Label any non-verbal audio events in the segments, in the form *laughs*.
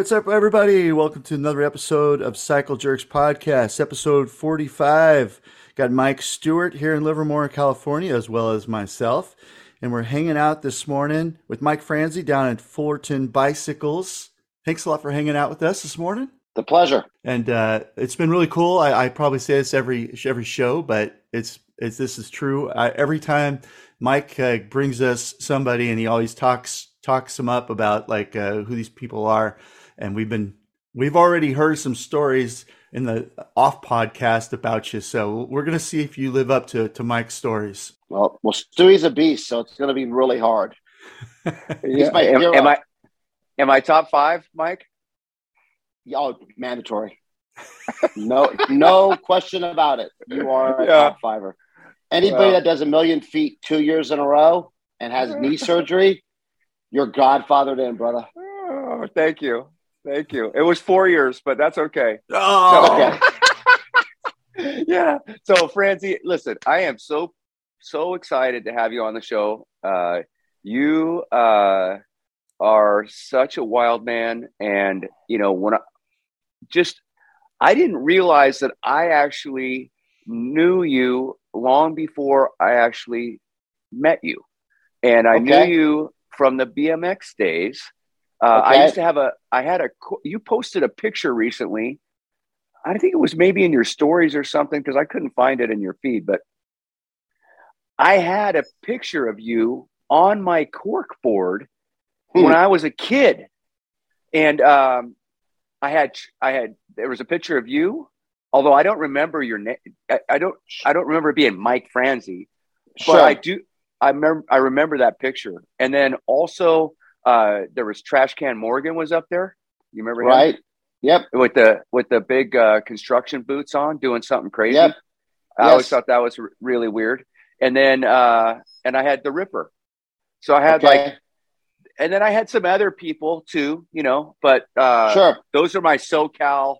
what's up, everybody? Welcome to another episode of Cycle Jerks Podcast, episode 45. Got Mike Stewart here in Livermore, California, as well as myself. And we're hanging out this morning with Mike Franze down at Fullerton Bicycles. Thanks a lot for hanging out with us this morning. The pleasure. And uh, it's been really cool. I, I, probably say this every every show, but it's it's this is true. I, every time Mike uh, brings us somebody, and he always talks talks them up about like uh, who these people are and we've been we've already heard some stories in the off podcast about you. So we're gonna see if you live up to to Mike's stories. Well, well, Stewie's a beast, so it's gonna be really hard. *laughs* yeah. my am, am, I am I top five, Mike? Oh, mandatory. no, no question about it. You are a yeah. top fiver. Anybody well, that does a million feet two years in a row and has knee surgery, you're godfathered in, brother. Oh, thank you. Thank you. It was four years, but that's okay. Oh, okay. *laughs* yeah. So, Francie, listen, I am so so excited to have you on the show. Uh, you uh, are such a wild man, and you know when I just I didn't realize that I actually knew you long before I actually met you, and I okay. knew you from the BMX days uh, okay. I used to have a, I had a, you posted a picture recently. I think it was maybe in your stories or something because I couldn't find it in your feed, but I had a picture of you on my cork board hmm. when I was a kid. And um, I had, I had, there was a picture of you, although I don't remember your name. I, I, don't, I don't remember being Mike Franze, sure. but I do, I remember, I remember that picture. And then also, uh, there was Trash Can Morgan was up there. You remember him? Right. Yep. With the with the big uh, construction boots on, doing something crazy. Yep. I yes. always thought that was r- really weird. And then uh, and I had the Ripper. So I had okay. like, and then I had some other people too, you know. But uh, sure, those are my SoCal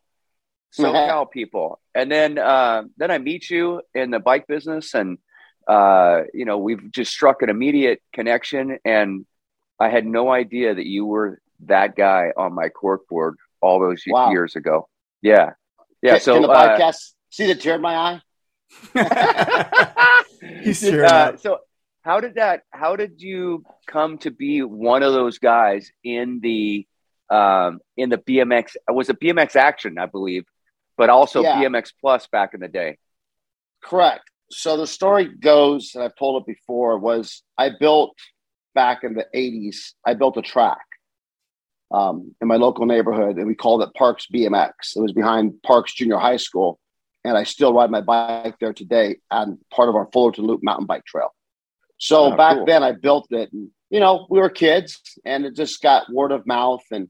SoCal *laughs* people. And then uh, then I meet you in the bike business, and uh, you know we've just struck an immediate connection. And I had no idea that you were that guy on my corkboard all those wow. years ago. Yeah, yeah. Can, so can the uh, podcast see the tear in my eye? *laughs* *laughs* He's uh, so how did that? How did you come to be one of those guys in the um, in the BMX? It was a BMX Action, I believe, but also yeah. BMX Plus back in the day. Correct. So the story goes, and I've told it before, was I built back in the 80s, I built a track um, in my local neighborhood and we called it Parks BMX. It was behind Parks Junior High School. And I still ride my bike there today on part of our Fullerton Loop mountain bike trail. So oh, back cool. then I built it and, you know, we were kids and it just got word of mouth and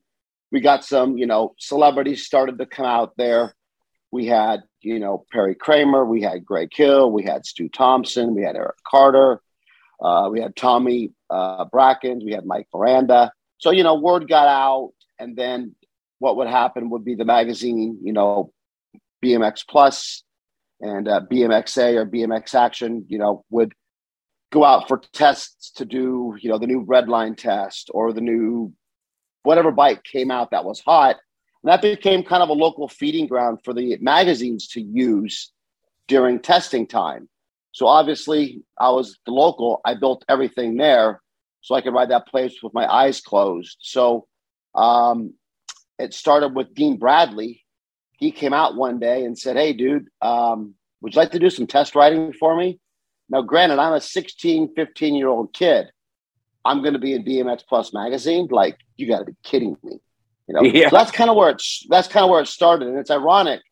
we got some, you know, celebrities started to come out there. We had, you know, Perry Kramer, we had Greg Hill, we had Stu Thompson, we had Eric Carter, uh, we had Tommy uh, Brackens, we had Mike Miranda. So, you know, word got out. And then what would happen would be the magazine, you know, BMX Plus and uh, BMXA or BMX Action, you know, would go out for tests to do, you know, the new Redline test or the new whatever bike came out that was hot. And that became kind of a local feeding ground for the magazines to use during testing time. So obviously, I was the local. I built everything there so I could ride that place with my eyes closed. So um, it started with Dean Bradley. He came out one day and said, Hey, dude, um, would you like to do some test riding for me? Now, granted, I'm a 16, 15 year old kid. I'm going to be in BMX Plus magazine. Like, you got to be kidding me. You know, *laughs* yeah. so that's kind of where it's that's kind of where it started, and it's ironic.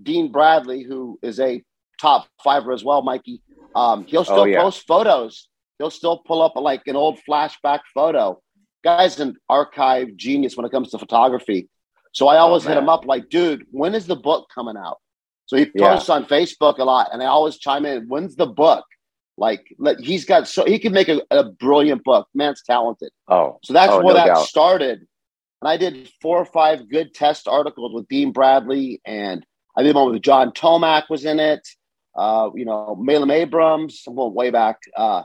Dean Bradley, who is a top fiver as well, Mikey. Um, he'll still oh, yeah. post photos. He'll still pull up like an old flashback photo. Guy's an archive genius when it comes to photography. So I always oh, hit him up like, dude, when is the book coming out? So he posts yeah. on Facebook a lot, and I always chime in, when's the book? Like, let, he's got so he can make a, a brilliant book. Man's talented. Oh, so that's oh, where no that doubt. started. And I did four or five good test articles with Dean Bradley, and I did one with John Tomac was in it uh, you know, Malum Abrams, going way back. Uh,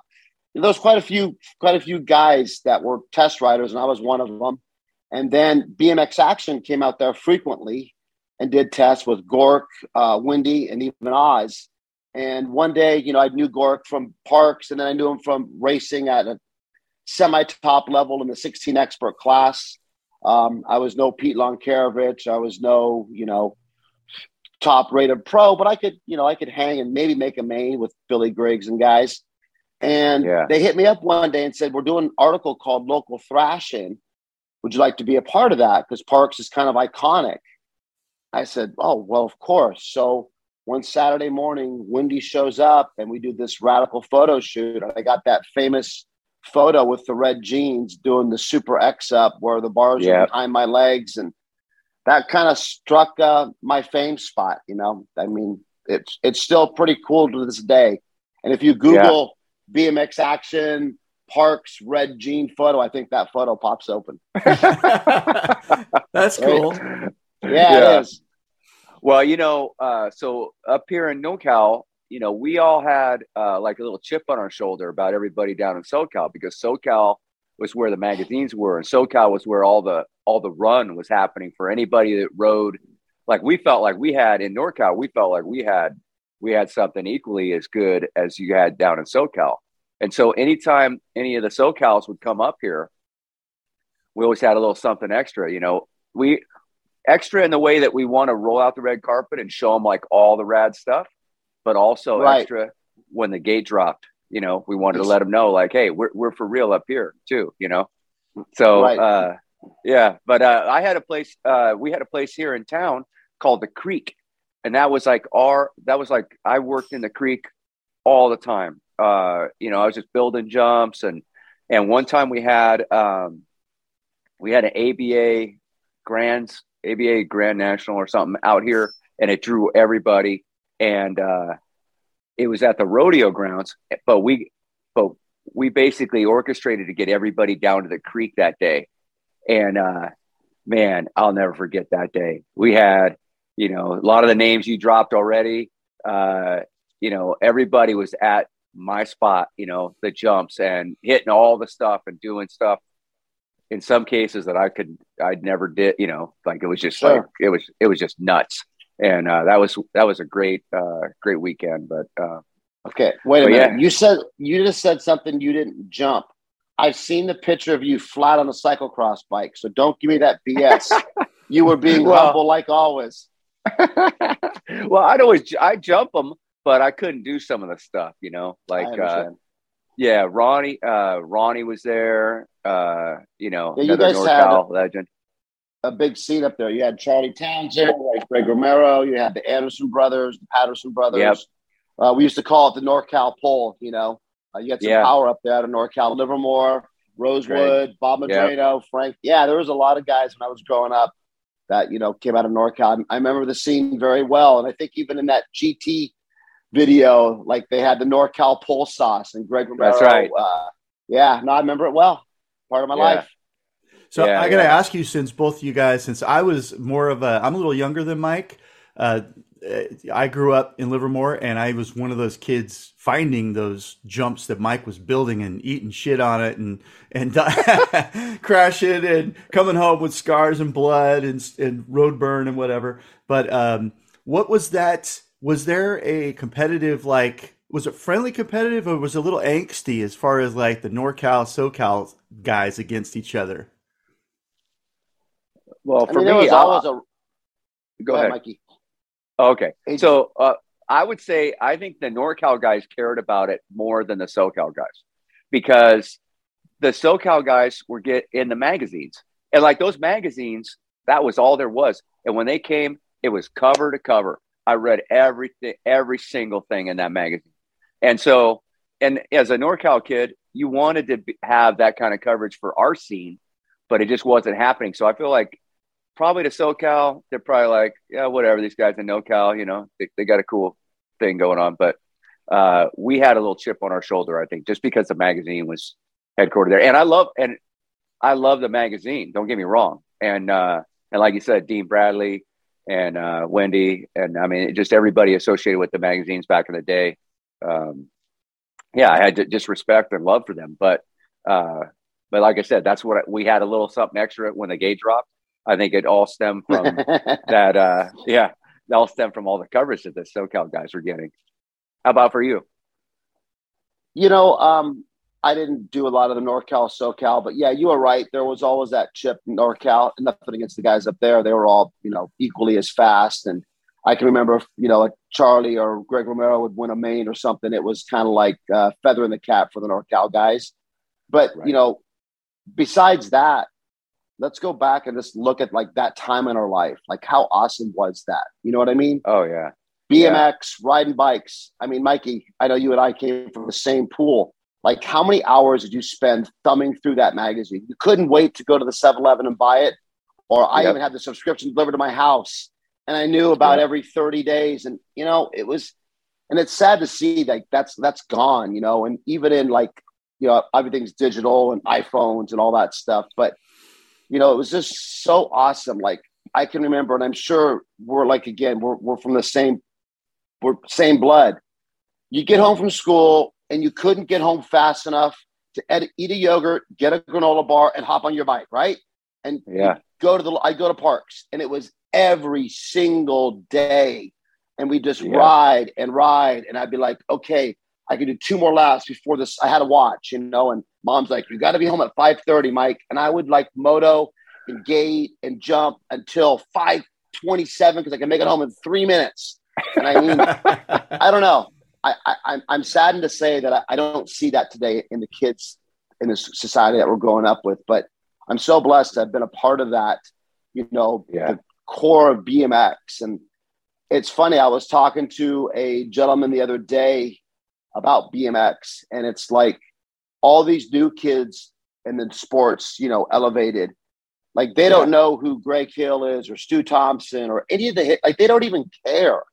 there was quite a few, quite a few guys that were test riders, and I was one of them. And then BMX Action came out there frequently and did tests with Gork, uh, Windy, and even Oz. And one day, you know, I knew Gork from Parks, and then I knew him from racing at a semi-top level in the 16 expert class. Um, I was no Pete Loncarevich. I was no, you know, top rated pro, but I could, you know, I could hang and maybe make a main with Billy Griggs and guys. And yeah. they hit me up one day and said, We're doing an article called Local Thrashing. Would you like to be a part of that? Because Parks is kind of iconic. I said, Oh, well, of course. So one Saturday morning, Windy shows up and we do this radical photo shoot. And I got that famous photo with the red jeans doing the super X up where the bars yeah. are behind my legs. And that kind of struck uh, my fame spot. You know, I mean, it's, it's still pretty cool to this day. And if you Google yeah. BMX action, Parks red jean photo, I think that photo pops open. *laughs* That's cool. Yeah, yeah, it is. Well, you know, uh, so up here in NorCal, you know, we all had uh, like a little chip on our shoulder about everybody down in SoCal because SoCal was where the magazines were, and SoCal was where all the all the run was happening for anybody that rode. Like we felt like we had in NorCal, we felt like we had we had something equally as good as you had down in SoCal. And so anytime any of the SoCals would come up here, we always had a little something extra. You know, we extra in the way that we want to roll out the red carpet and show them like all the rad stuff, but also right. extra when the gate dropped. You know, we wanted to let them know like, hey, we're we're for real up here too. You know, so right. uh, yeah. But uh, I had a place. Uh, we had a place here in town called the Creek, and that was like our. That was like I worked in the Creek all the time. Uh, you know, I was just building jumps and and one time we had um, we had an ABA Grands ABA Grand National or something out here, and it drew everybody. And uh, it was at the rodeo grounds, but we, but we basically orchestrated to get everybody down to the creek that day. And uh, man, I'll never forget that day. We had, you know, a lot of the names you dropped already. Uh, you know, everybody was at my spot, you know, the jumps and hitting all the stuff and doing stuff in some cases that I could I'd never did you know like it was just sure. like it was it was just nuts and uh, that was that was a great uh, great weekend but uh, okay wait a minute yeah. you said you just said something you didn't jump I've seen the picture of you flat on a cyclocross bike so don't give me that BS *laughs* you were being well, humble like always *laughs* well I'd always I jump them but I couldn't do some of the stuff you know like uh, yeah, Ronnie. Uh, Ronnie was there. Uh, you know, yeah, you guys had a, legend. A big scene up there. You had Charlie Townsend, like Greg Romero. You had the Anderson brothers, the Patterson brothers. Yep. Uh, we used to call it the NorCal Pole. You know, uh, you had some yeah. power up there at NorCal. Livermore, Rosewood, Great. Bob Madrano, yep. Frank. Yeah, there was a lot of guys when I was growing up that you know came out of NorCal. I remember the scene very well, and I think even in that GT video, like they had the NorCal pole sauce and Greg Romero. That's right. Uh, yeah, no, I remember it well. Part of my yeah. life. So yeah, I got to yeah. ask you, since both you guys, since I was more of a, I'm a little younger than Mike. Uh, I grew up in Livermore, and I was one of those kids finding those jumps that Mike was building and eating shit on it, and and *laughs* crashing and coming home with scars and blood and and road burn and whatever. But um, what was that? was there a competitive like was it friendly competitive or was it a little angsty as far as like the NorCal SoCal guys against each other? Well, for I mean, me, I was a. Go, go ahead, Mikey. Okay, so uh, I would say I think the NorCal guys cared about it more than the SoCal guys because the SoCal guys were get in the magazines and like those magazines, that was all there was. And when they came, it was cover to cover. I read everything, every single thing in that magazine. And so, and as a NorCal kid, you wanted to have that kind of coverage for our scene, but it just wasn't happening. So I feel like probably to SoCal, they're probably like, yeah, whatever. These guys in NorCal, you know, they, they got a cool thing going on. But uh, we had a little chip on our shoulder, I think, just because the magazine was headquartered there. And I love, and I love the magazine. Don't get me wrong. And uh, and like you said, Dean Bradley, and uh, Windy, and I mean, just everybody associated with the magazines back in the day. Um, yeah, I had to, just respect and love for them. But uh, but like I said, that's what we had a little something extra when the gate dropped. I think it all stemmed from *laughs* that. Uh, yeah, it all stemmed from all the coverage that the SoCal guys were getting. How about for you? You know, um, I didn't do a lot of the NorCal, SoCal, but yeah, you were right. There was always that chip NorCal. Nothing against the guys up there; they were all you know equally as fast. And I can remember, you know, like Charlie or Greg Romero would win a main or something. It was kind of like uh, feather in the cap for the NorCal guys. But right. you know, besides that, let's go back and just look at like that time in our life. Like how awesome was that? You know what I mean? Oh yeah. BMX, yeah. riding bikes. I mean, Mikey, I know you and I came from the same pool. Like, how many hours did you spend thumbing through that magazine? You couldn't wait to go to the 7 Eleven and buy it. Or I yep. even had the subscription delivered to my house. And I knew about yep. every 30 days. And, you know, it was, and it's sad to see like that's, that's gone, you know, and even in like, you know, everything's digital and iPhones and all that stuff. But, you know, it was just so awesome. Like, I can remember, and I'm sure we're like, again, we're, we're from the same, we're same blood. You get home from school, and you couldn't get home fast enough to ed- eat a yogurt, get a granola bar, and hop on your bike, right? And yeah, go to the I go to parks, and it was every single day, and we just yeah. ride and ride, and I'd be like, okay, I could do two more laps before this. I had a watch, you know, and mom's like, you got to be home at five thirty, Mike, and I would like moto and gate and jump until five twenty seven because I can make it home in three minutes. And I mean, *laughs* I don't know. I, I, I'm saddened to say that I, I don't see that today in the kids in the society that we're growing up with. But I'm so blessed to have been a part of that, you know, yeah. the core of BMX. And it's funny, I was talking to a gentleman the other day about BMX, and it's like all these new kids in the sports, you know, elevated. Like they don't know who Greg Hill is or Stu Thompson or any of the like they don't even care.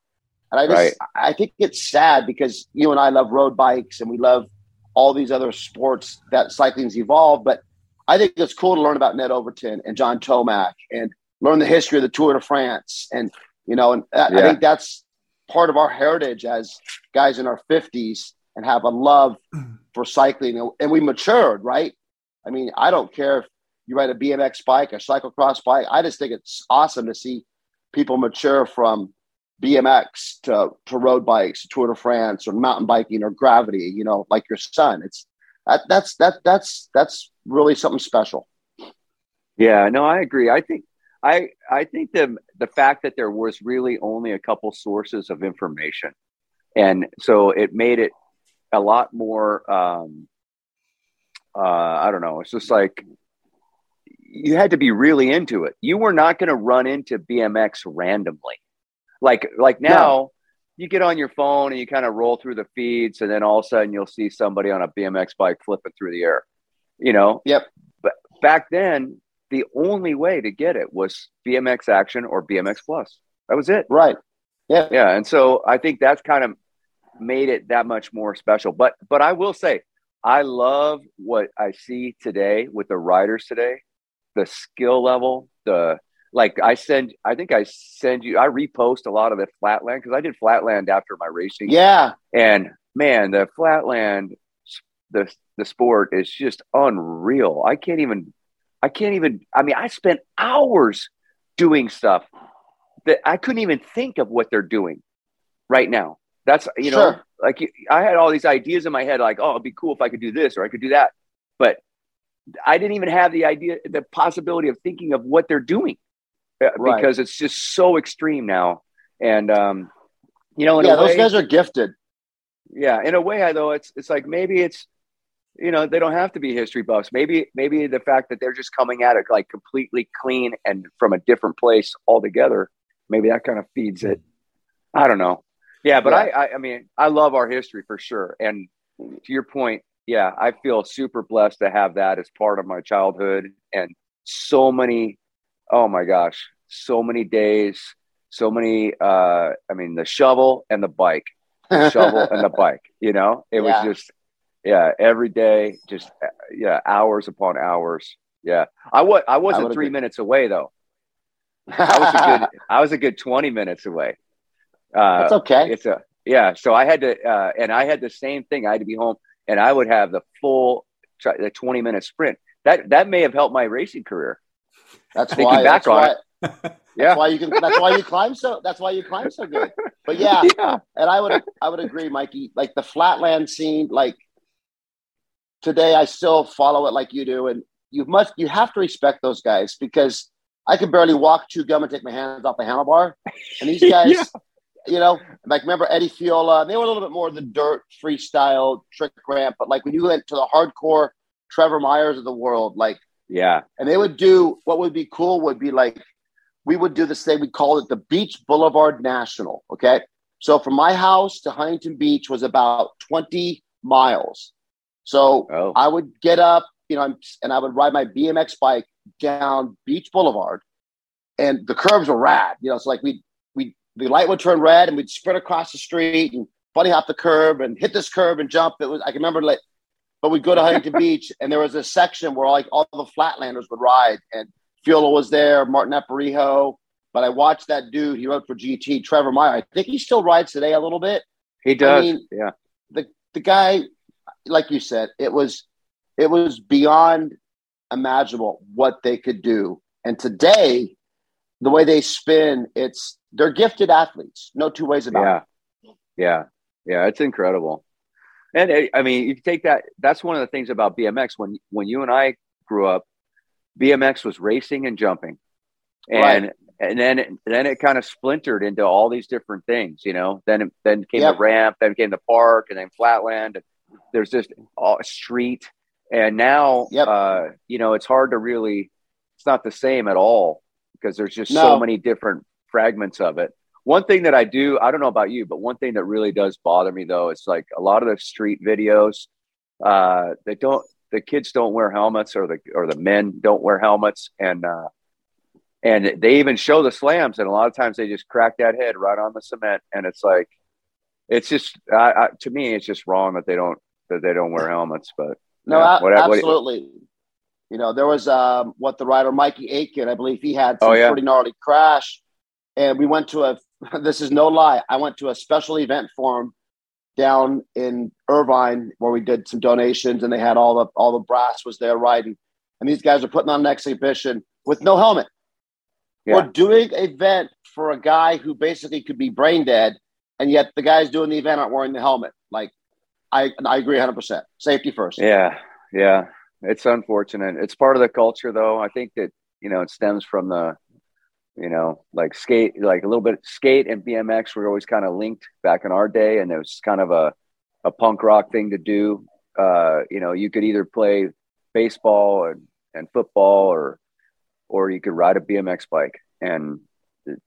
And I just, right. I think it's sad because you and I love road bikes and we love all these other sports that cycling's evolved. But I think it's cool to learn about Ned Overend and John Tomac and learn the history of the Tour de France. And, you know, and yeah. I think that's part of our heritage as guys in our 50s and have a love *clears throat* for cycling. And we matured, right? I mean, I don't care if you ride a BMX bike, a cyclocross bike. I just think it's awesome to see people mature from BMX to, to road bikes, Tour de France, or mountain biking, or gravity. You know, like your son. It's that that's that that's that's really something special. Yeah, no, I agree. I think I I think the the fact that there was really only a couple sources of information, and so it made it a lot more. Um, uh, I don't know. It's just like you had to be really into it. You were not going to run into BMX randomly. Like like now, no. you get on your phone and you kind of roll through the feeds, and then all of a sudden you'll see somebody on a BMX bike flipping through the air. You know. Yep. But back then, the only way to get it was BMX Action or BMX Plus. That was it. Right. Yeah. Yeah. And so I think that's kind of made it that much more special. But but I will say, I love what I see today with the riders today, the skill level, the like I send, I think I send you, I repost a lot of the flatland because I did flatland after my racing. Yeah. And man, the flatland, the, the sport is just unreal. I can't even, I can't even, I mean, I spent hours doing stuff that I couldn't even think of what they're doing right now. That's, you know, sure. like I had all these ideas in my head, like, oh, it'd be cool if I could do this or I could do that. But I didn't even have the idea, the possibility of thinking of what they're doing. Uh, right. because it's just so extreme now. And um, you know, yeah, those way, guys are gifted. Yeah, in a way, I though it's it's like maybe it's you know they don't have to be history buffs. Maybe maybe the fact that they're just coming at it like completely clean and from a different place altogether. Maybe that kind of feeds it. I don't know. Yeah, but yeah. I, I I mean I love our history for sure. And to your point, yeah, I feel super blessed to have that as part of my childhood and so many oh my gosh, so many days, so many. Uh, I mean, the shovel and the bike, the shovel and the *laughs* bike. You know, it yeah. was just yeah, every day, just uh, yeah, hours upon hours. Yeah, I was I wasn't I three been... minutes away though. I was a good *laughs* I was a good twenty minutes away. Uh, That's okay. It's a yeah. So I had to, uh, and I had the same thing. I had to be home, and I would have the full the twenty minute sprint that that may have helped my racing career. That's Thinking why. Back that's on why, it. yeah. That's why you can. That's why you climb so. That's why you climb so good. But *laughs* yeah, yeah, and I would I would agree, Mikey. Like the flatland scene, like today, I still follow it like you do, and you must you have to respect those guys because I could barely walk, chew gum, and take my hands off the handlebar, and these *laughs* guys. yeah. You know, like remember Eddie Fiola? They were a little bit more the dirt freestyle trick ramp, but like when you went to the hardcore Trevor Meyers of the world, like yeah, and they would do what would be cool would be like we would do this thing we called it the Beach Boulevard National. Okay, so from my house to Huntington Beach was about twenty miles. So oh. I would get up, you know, and I would ride my BMX bike down Beach Boulevard, and the curves were rad. You know, it's like we we the light would turn red, and we'd sprint across the street and bunny hop the curb and hit this curb and jump. It was I can remember like, but we'd go to Huntington *laughs* Beach, and there was a section where like all the flatlanders would ride, and Fiola was there, Martin Aparijo. But I watched that dude. He rode for GT, Trevor Meyer. I think he still rides today a little bit. He does. I mean, yeah. The the guy, like you said, it was it was beyond imaginable what they could do. And today, the way they spin, it's they're gifted athletes. No two ways about yeah. it. Yeah. Yeah. It's incredible. And eh, I mean, you take that, that's one of the things about BMX. When, when you and I grew up, BMX was racing and jumping. And, right. and then, it, then it kind of splintered into all these different things, you know, then, it, then came yep. the ramp, then came the park and then flatland. And there's just all street and now, yep. uh, you know, it's hard to really, it's not the same at all because there's just no. so many different fragments of it. One thing that I do, I don't know about you, but one thing that really does bother me though, is like a lot of the street videos, uh, they don't, the kids don't wear helmets or the, or the men don't wear helmets. And, uh, and they even show the slams and a lot of times they just crack that head right on the cement. And it's like, it's just, I, I, to me, it's just wrong that they don't, that they don't wear helmets, but no, yeah, what, absolutely. What, you know, there was um, what the rider Mikey Aitken, I believe he had some oh, yeah. pretty gnarly crash, and we went to a. *laughs* This is no lie. I went to a special event for him down in Irvine where we did some donations, and they had all the all the brass was there riding, and these guys are putting on an exhibition with no helmet. Yeah. We're doing an event for a guy who basically could be brain dead, and yet the guys doing the event aren't wearing the helmet. Like I I agree 100. percent Safety first. Yeah, yeah. It's unfortunate. It's part of the culture, though. I think that you know it stems from the you know like skate, like a little bit skate and BMX were always kind of linked back in our day, and it was kind of a a punk rock thing to do. Uh, you know, you could either play baseball and, and football, or or you could ride a BMX bike, and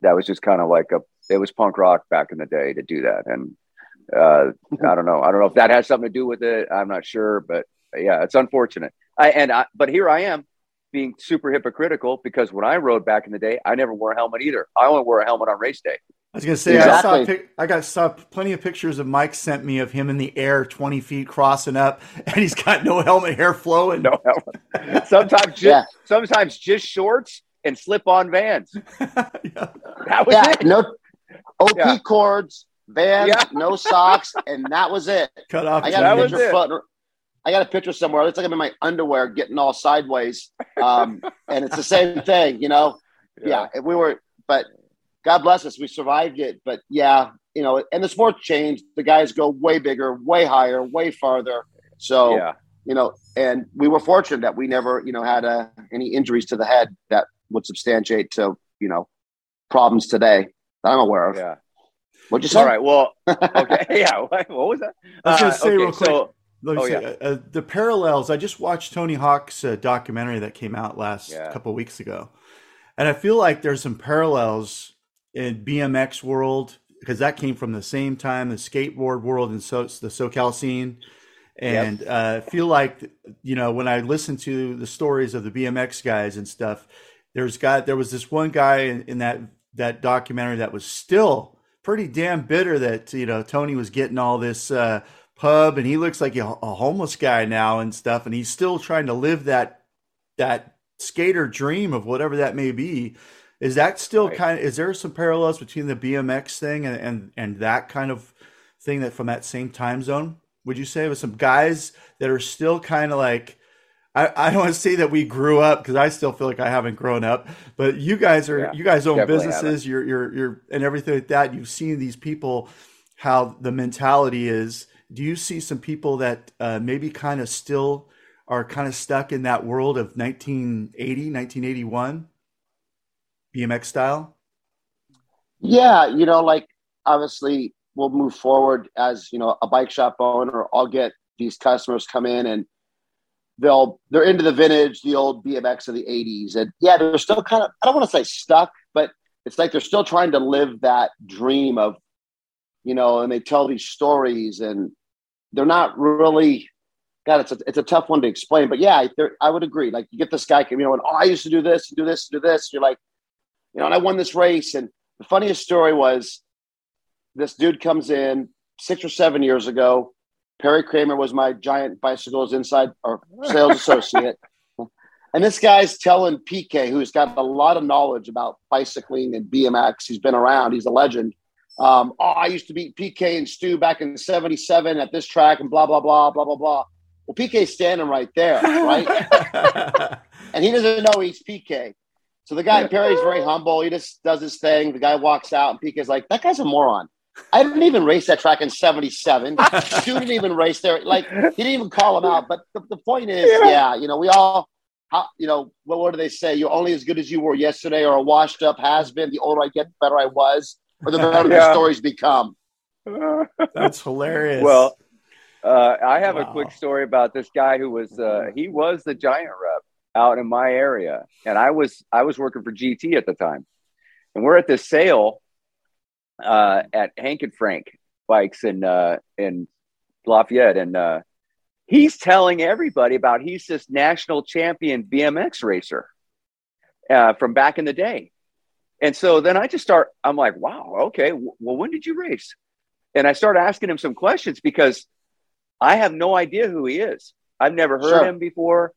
that was just kind of like a it was punk rock back in the day to do that, and uh, I don't know. I don't know if that has something to do with it. I'm not sure, but yeah, it's unfortunate. I and I, but here I am being super hypocritical because when I rode back in the day, I never wore a helmet either. I only wore a helmet on race day. I was gonna say exactly. I saw I got saw plenty of pictures of Mike sent me of him in the air, twenty feet crossing up, *laughs* and he's got no helmet, hair flowing. No helmet. Sometimes *laughs* just yeah. sometimes just shorts and slip on vans. *laughs* yeah. That was yeah, it. No OP yeah. cords, Vans, yeah. no socks, *laughs* and that was it. Cut off. I got a picture. Foot, I got a picture somewhere. It looks like I'm in my underwear, getting all sideways, um, and it's the same *laughs* thing, you know. Yeah. yeah, we were, but God bless us, we survived it. But yeah, you know, and the sport changed. The guys go way bigger, way higher, way farther. So yeah. you know, and we were fortunate that we never, you know, had uh, any injuries to the head that would substantiate to you know problems today that I'm aware of. Yeah. What'd you say? All right. Well, *laughs* okay. *laughs* yeah. What was that? I was going to say uh, okay, real quick. So, oh, say, yeah. Uh, the parallels. I just watched Tony Hawk's uh, documentary that came out last yeah. couple weeks ago, and I feel like there's some parallels in BMX world because that came from the same time the skateboard world and so the SoCal scene. And yep. uh, I feel like you know when I listen to the stories of the BMX guys and stuff, there's got there was this one guy in, in that that documentary that was still pretty damn bitter that you know Tony was getting all this uh, pub, and he looks like a, a homeless guy now and stuff, and he's still trying to live that that skater dream of whatever that may be. Is that still right. kind of? Is there some parallels between the BMX thing and, and and that kind of thing that from that same time zone? Would you say with some guys that are still kind of like? I, I don't want to say that we grew up because I still feel like I haven't grown up. But you guys are yeah, you guys own businesses. You're you're you're and everything like that. You've seen these people how the mentality is. Do you see some people that uh, maybe kind of still are kind of stuck in that world of 1980, 1981 BMX style? Yeah, you know, like obviously we'll move forward as you know a bike shop owner. I'll get these customers come in and they'll they're into the vintage, the old BMX of the '80s, and yeah, they're still kind of I don't want to say stuck, but it's like they're still trying to live that dream of, you know, and they tell these stories, and they're not really. God, it's a, it's a tough one to explain, but yeah, I would agree. Like you get this guy, you know, and oh, I used to do this, and do this, and do this. You're like, you know, and I won this race. And the funniest story was this dude comes in six or seven years ago Perry Kramer was my giant bicycles inside or *laughs* sales associate. And this guy's telling PK, who's got a lot of knowledge about bicycling and BMX, he's been around, he's a legend. Um, oh, I used to beat PK and Stu back in 77 at this track and blah, blah, blah, blah, blah, blah. Well, PK's standing right there, right? *laughs* and he doesn't know he's PK. So the guy, Perry's very humble. He just does his thing. The guy walks out, and PK's like, that guy's a moron. I didn't even race that track in 77. *laughs* Stu didn't even race there. Like, he didn't even call him out. But the, the point is, yeah. yeah, you know, we all, how, you know, what, what do they say? You're only as good as you were yesterday or a washed up has been. The older I get, the better I was, or the better yeah. the stories become. That's hilarious. Well, uh, I have wow. a quick story about this guy who was, uh, he was the giant rep out in my area. And I was, I was working for GT at the time. And we're at this sale uh, at Hank and Frank Bikes in uh, in Lafayette, and uh, he's telling everybody about he's this national champion BMX racer uh, from back in the day. And so then I just start. I'm like, wow, okay. W- well, when did you race? And I start asking him some questions because I have no idea who he is. I've never heard sure. him before.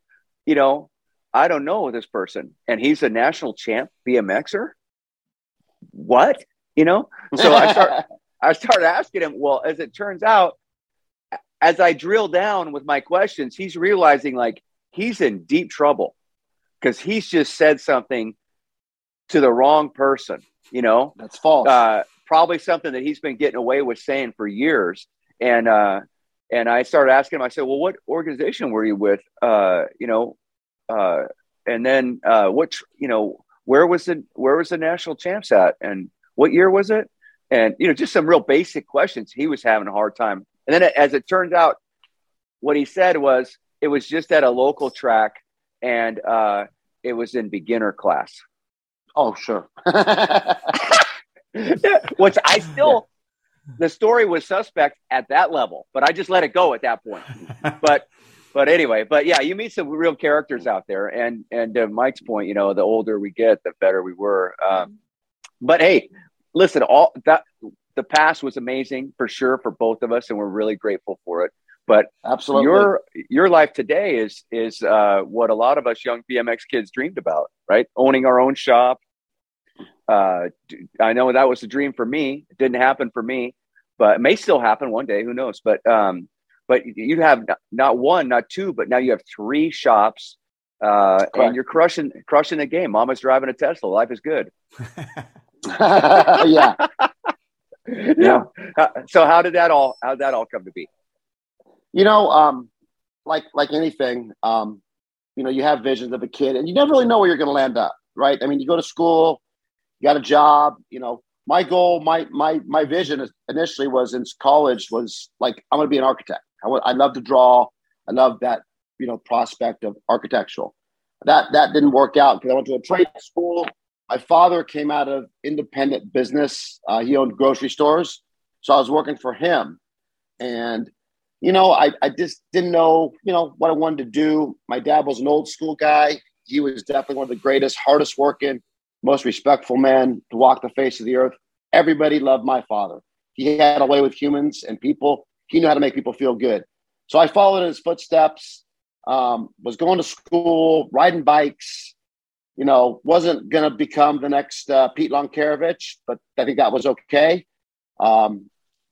You know, I don't know this person, and he's a national champ BMXer. What? You know? So I start *laughs* I started asking him, well, as it turns out, as I drill down with my questions, he's realizing like he's in deep trouble because he's just said something to the wrong person, you know? That's false. Uh, probably something that he's been getting away with saying for years. And uh, and I started asking him, I said, Well, what organization were you with? Uh, you know, uh, and then uh, what you know, where was the where was the national champs at? And what year was it? And, you know, just some real basic questions. He was having a hard time. And then as it turns out, what he said was it was just at a local track and uh, it was in beginner class. Oh, sure. *laughs* Which I still, the story was suspect at that level, but I just let it go at that point. But, but anyway, but yeah, you meet some real characters out there. And, and to Mike's point, you know, the older we get, the better we were. Um, but hey, listen, all that the past was amazing for sure for both of us, and we're really grateful for it. But absolutely, your your life today is is uh, what a lot of us young BMX kids dreamed about, right? Owning our own shop. Uh, I know that was a dream for me. It didn't happen for me, but it may still happen one day. Who knows? But um, but you have not one, not two, but now you have three shops, uh, and you're crushing crushing the game. Mama's driving a Tesla. Life is good. *laughs* *laughs* yeah. yeah. So how did that all how did that all come to be? You know, um, like like anything, um, you know, you have visions of a kid and you never really know where you're gonna land up, right? I mean, you go to school, you got a job, you know. My goal, my my my vision initially was in college was like I'm gonna be an architect. I, I love to draw. I love that, you know, prospect of architectural. That that didn't work out because I went to a trade school my father came out of independent business. Uh, he owned grocery stores. So I was working for him. And, you know, I, I just didn't know, you know, what I wanted to do. My dad was an old school guy. He was definitely one of the greatest, hardest working, most respectful men to walk the face of the earth. Everybody loved my father. He had a way with humans and people. He knew how to make people feel good. So I followed in his footsteps, um, was going to school, riding bikes, you know, wasn't going to become the next uh, Pete Loncarevich, but I think that was okay. Um,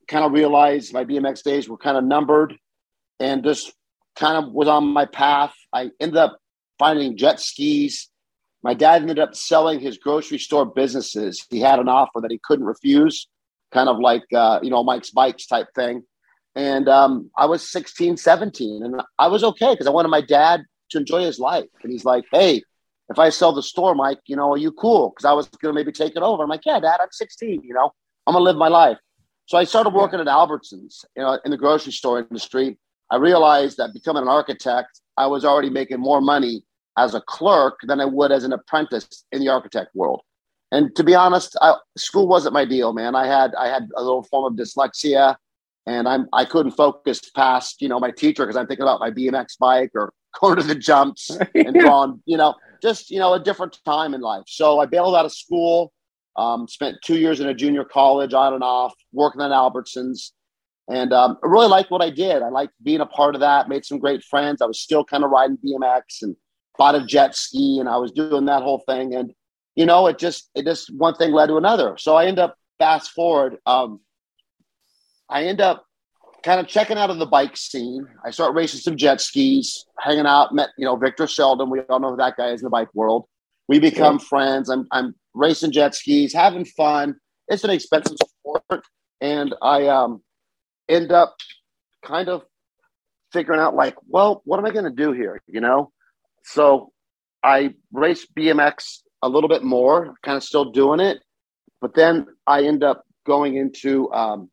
kind of realized my BMX days were kind of numbered and just kind of was on my path. I ended up finding jet skis. My dad ended up selling his grocery store businesses. He had an offer that he couldn't refuse, kind of like, uh, you know, Mike's Bikes type thing. And um, I was 16, 17, and I was okay because I wanted my dad to enjoy his life. And he's like, hey, if I sell the store, Mike, you know, are you cool? Because I was going to maybe take it over. I'm like, yeah, dad, I'm 16, you know, I'm going to live my life. So I started working at Albertsons, you know, in the grocery store industry. I realized that becoming an architect, I was already making more money as a clerk than I would as an apprentice in the architect world. And to be honest, I, school wasn't my deal, man. I had I had a little form of dyslexia, and I'm I couldn't focus past you know my teacher because I'm thinking about my BMX bike or *laughs* going to the jumps *laughs* and drawing, you know, just you know a different time in life. So I bailed out of school. Um, spent two years in a junior college on and off, working at Albertsons. And um, I really liked what I did. I liked being a part of that, made some great friends. I was still kind of riding BMX and bought a jet ski and I was doing that whole thing. And, you know, it just, it just one thing led to another. So I end up fast forward. Um, I end up kind of checking out of the bike scene. I start racing some jet skis, hanging out, met, you know, Victor Sheldon. We all know who that guy is in the bike world. We become yeah. friends. I'm, I'm racing jet skis, having fun. It's an expensive sport. And I um, end up kind of figuring out, like, well, what am I going to do here? You know? So I race BMX a little bit more, kind of still doing it. But then I end up going into, um,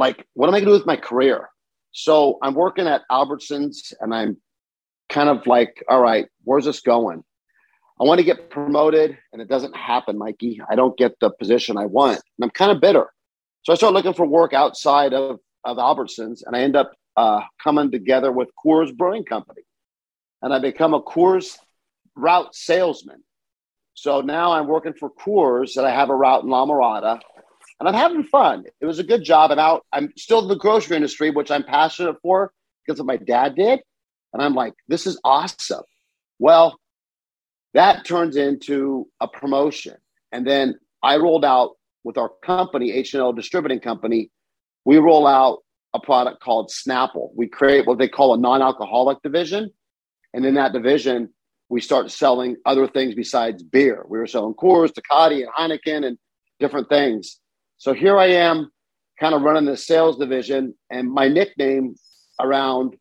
like, what am I going to do with my career? So I'm working at Albertsons and I'm kind of like, all right, where's this going? I want to get promoted and it doesn't happen, Mikey. I don't get the position I want. And I'm kind of bitter. So I start looking for work outside of, of Albertsons and I end up uh, coming together with Coors Brewing Company. And I become a Coors route salesman. So now I'm working for Coors and I have a route in La Mirada and I'm having fun. It was a good job. And out, I'm still in the grocery industry, which I'm passionate for because of my dad did. And I'm like, this is awesome. Well, that turns into a promotion. And then I rolled out with our company, H&L Distributing Company, we roll out a product called Snapple. We create what they call a non-alcoholic division. And in that division, we start selling other things besides beer. We were selling Coors, Tecate, and Heineken and different things. So here I am kind of running the sales division. And my nickname around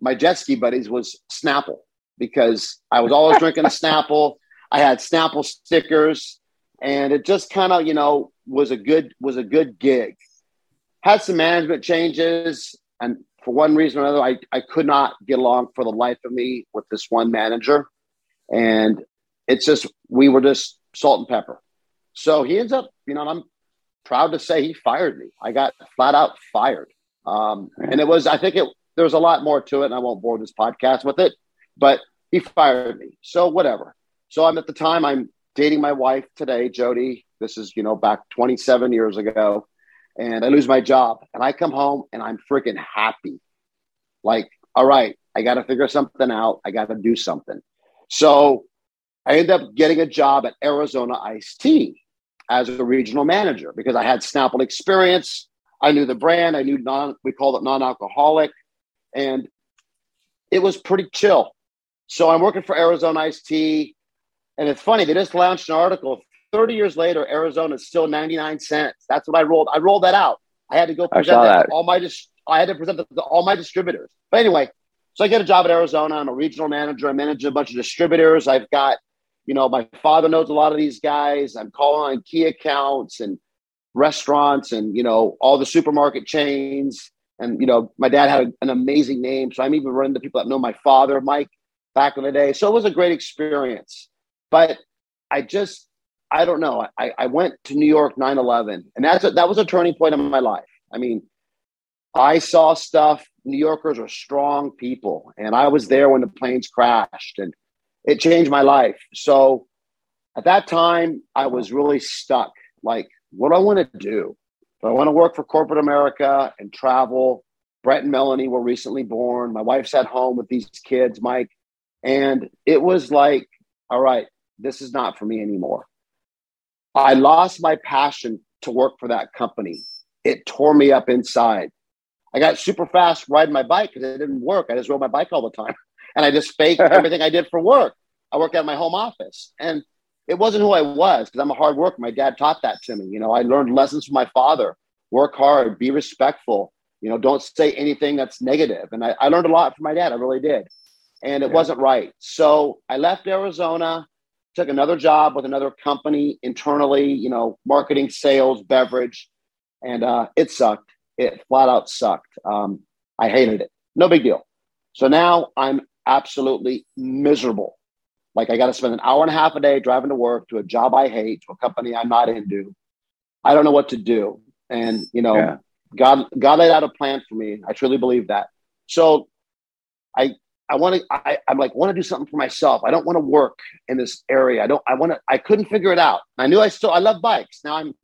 my jet ski buddies was Snapple because I was always *laughs* drinking a Snapple. I had Snapple stickers, and it just kind of you know was a good was a good gig. Had some management changes, and for one reason or another, I, I could not get along for the life of me with this one manager, and it's just we were just salt and pepper. So he ends up, you know, I'm proud to say he fired me. I got flat out fired, um, and it was I think it there was a lot more to it, and I won't bore this podcast with it, but he fired me. So whatever. So I'm at the time I'm dating my wife today, Jody. This is you know back 27 years ago, and I lose my job, and I come home and I'm freaking happy. Like, all right, I got to figure something out. I got to do something. So I end up getting a job at Arizona Ice Tea as a regional manager because I had Snapple experience. I knew the brand. I knew non. We called it non-alcoholic and it was pretty chill. So I'm working for Arizona Iced Tea, and it's funny they just launched an article. Thirty years later, Arizona is still 99 cents. That's what I rolled. I rolled that out. I had to go present that. all my dis- I had to present that to all my distributors. But anyway, so I get a job at Arizona. I'm a regional manager. I manage a bunch of distributors. I've got, you know, my father knows a lot of these guys. I'm calling on key accounts and restaurants and you know all the supermarket chains and you know, my dad had an amazing name, so I'm even running to people that know my father, Mike, back in the day. So it was a great experience. But I just, I don't know. I, I went to New York 9/11, and that's a, that was a turning point in my life. I mean, I saw stuff. New Yorkers are strong people, and I was there when the planes crashed, and it changed my life. So at that time, I was really stuck. Like, what do I want to do? Do I want to work for corporate America and travel? Brett and Melanie were recently born. My wife's at home with these kids, Mike. And it was like, all right, this is not for me anymore. I lost my passion to work for that company. It tore me up inside. I got super fast riding my bike because it didn't work. I just rode my bike all the time, *laughs* and I just faked *laughs* everything I did for work. I worked out of my home office, and it wasn't who I was because I'm a hard worker. My dad taught that to me. You know, I learned lessons from my father: work hard, be respectful. You know, don't say anything that's negative. And I, I learned a lot from my dad. I really did, and it yeah. wasn't right. So I left Arizona, took another job with another company internally. You know, marketing, sales, beverage, and uh, it sucked it flat out sucked. Um, I hated it. No big deal. So now I'm absolutely miserable. Like I got to spend an hour and a half a day driving to work to a job I hate, to a company I'm not into. I don't know what to do. And, you know, yeah. God, God laid out a plan for me. I truly believe that. So I, I want to, I, I'm like, want to do something for myself. I don't want to work in this area. I don't, I want to, I couldn't figure it out. I knew I still, I love bikes. Now I'm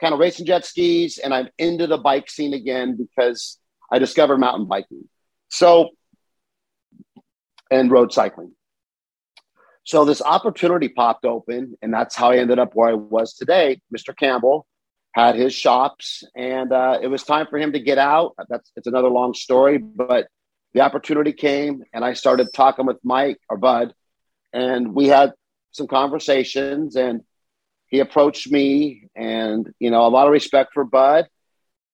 kind of racing jet skis and I'm into the bike scene again because I discovered mountain biking. So, and road cycling. So this opportunity popped open, and that's how I ended up where I was today. Mr. Campbell had his shops, and uh, it was time for him to get out. That's it's another long story, but the opportunity came, and I started talking with Mike or Bud, and we had some conversations, and he approached me and you know a lot of respect for bud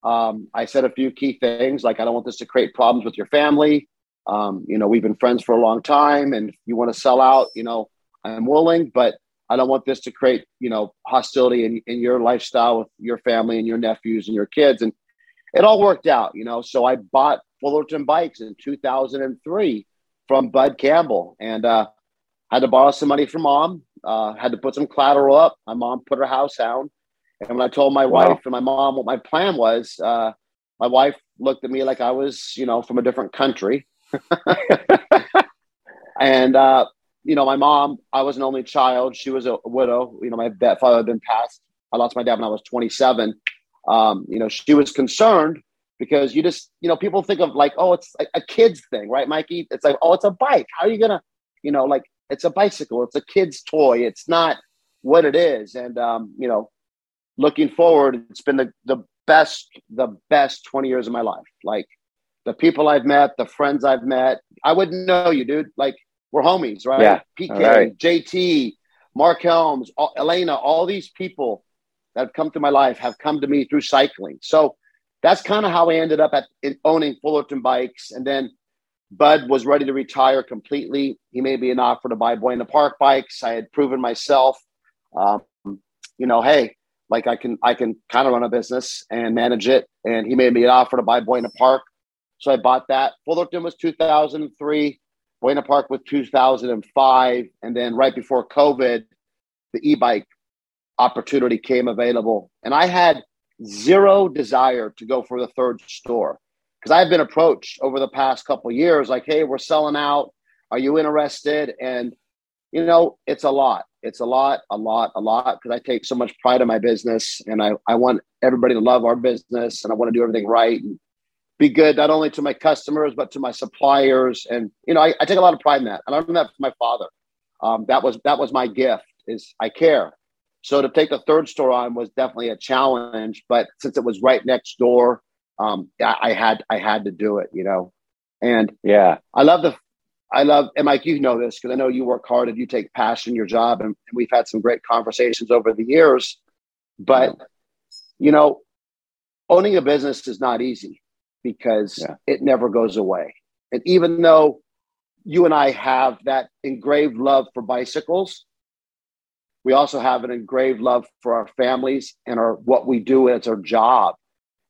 um, i said a few key things like i don't want this to create problems with your family um, you know we've been friends for a long time and if you want to sell out you know i'm willing but i don't want this to create you know hostility in, in your lifestyle with your family and your nephews and your kids and it all worked out you know so i bought fullerton bikes in 2003 from bud campbell and uh, had to borrow some money from mom uh, had to put some collateral up. My mom put her house down. And when I told my wow. wife and my mom what my plan was, uh, my wife looked at me like I was, you know, from a different country. *laughs* and, uh, you know, my mom, I was an only child. She was a widow. You know, my father had been passed. I lost my dad when I was 27. Um, you know, she was concerned because you just, you know, people think of like, oh, it's a kid's thing, right, Mikey? It's like, oh, it's a bike. How are you to, you know, like it's a bicycle. It's a kid's toy. It's not what it is. And um, you know, looking forward, it's been the, the best, the best 20 years of my life. Like the people I've met, the friends I've met. I wouldn't know you, dude. Like we're homies, right? Yeah. PK, right. JT, Mark Helms, all, Elena, all these people that have come through my life have come to me through cycling. So that's kind of how I ended up at owning Fullerton bikes. And then Bud was ready to retire completely. He made me an offer to buy Buena Park bikes. I had proven myself, um, you know, hey, like I can I can kind of run a business and manage it. And he made me an offer to buy Buena Park, so I bought that. Fullerton was 2003. Buena Park was 2005, and then right before COVID, the e-bike opportunity came available, and I had zero desire to go for the third store because I've been approached over the past couple years, like, "Hey, we're selling out. Are you interested?" And you know, it's a lot. It's a lot, a lot, a lot because I take so much pride in my business, and I I want everybody to love our business, and I want to do everything right and be good not only to my customers but to my suppliers. And you know, I, I take a lot of pride in that, and I learned that from my father. Um, that was that was my gift. Is I care. So to take the third store on was definitely a challenge, but since it was right next door, um, I, I had I had to do it, you know. And yeah, I love the I love and Mike, you know this because I know you work hard and you take passion in your job, and, and we've had some great conversations over the years. But you know, owning a business is not easy because yeah. it never goes away. And even though you and I have that engraved love for bicycles, we also have an engraved love for our families and our what we do as our job.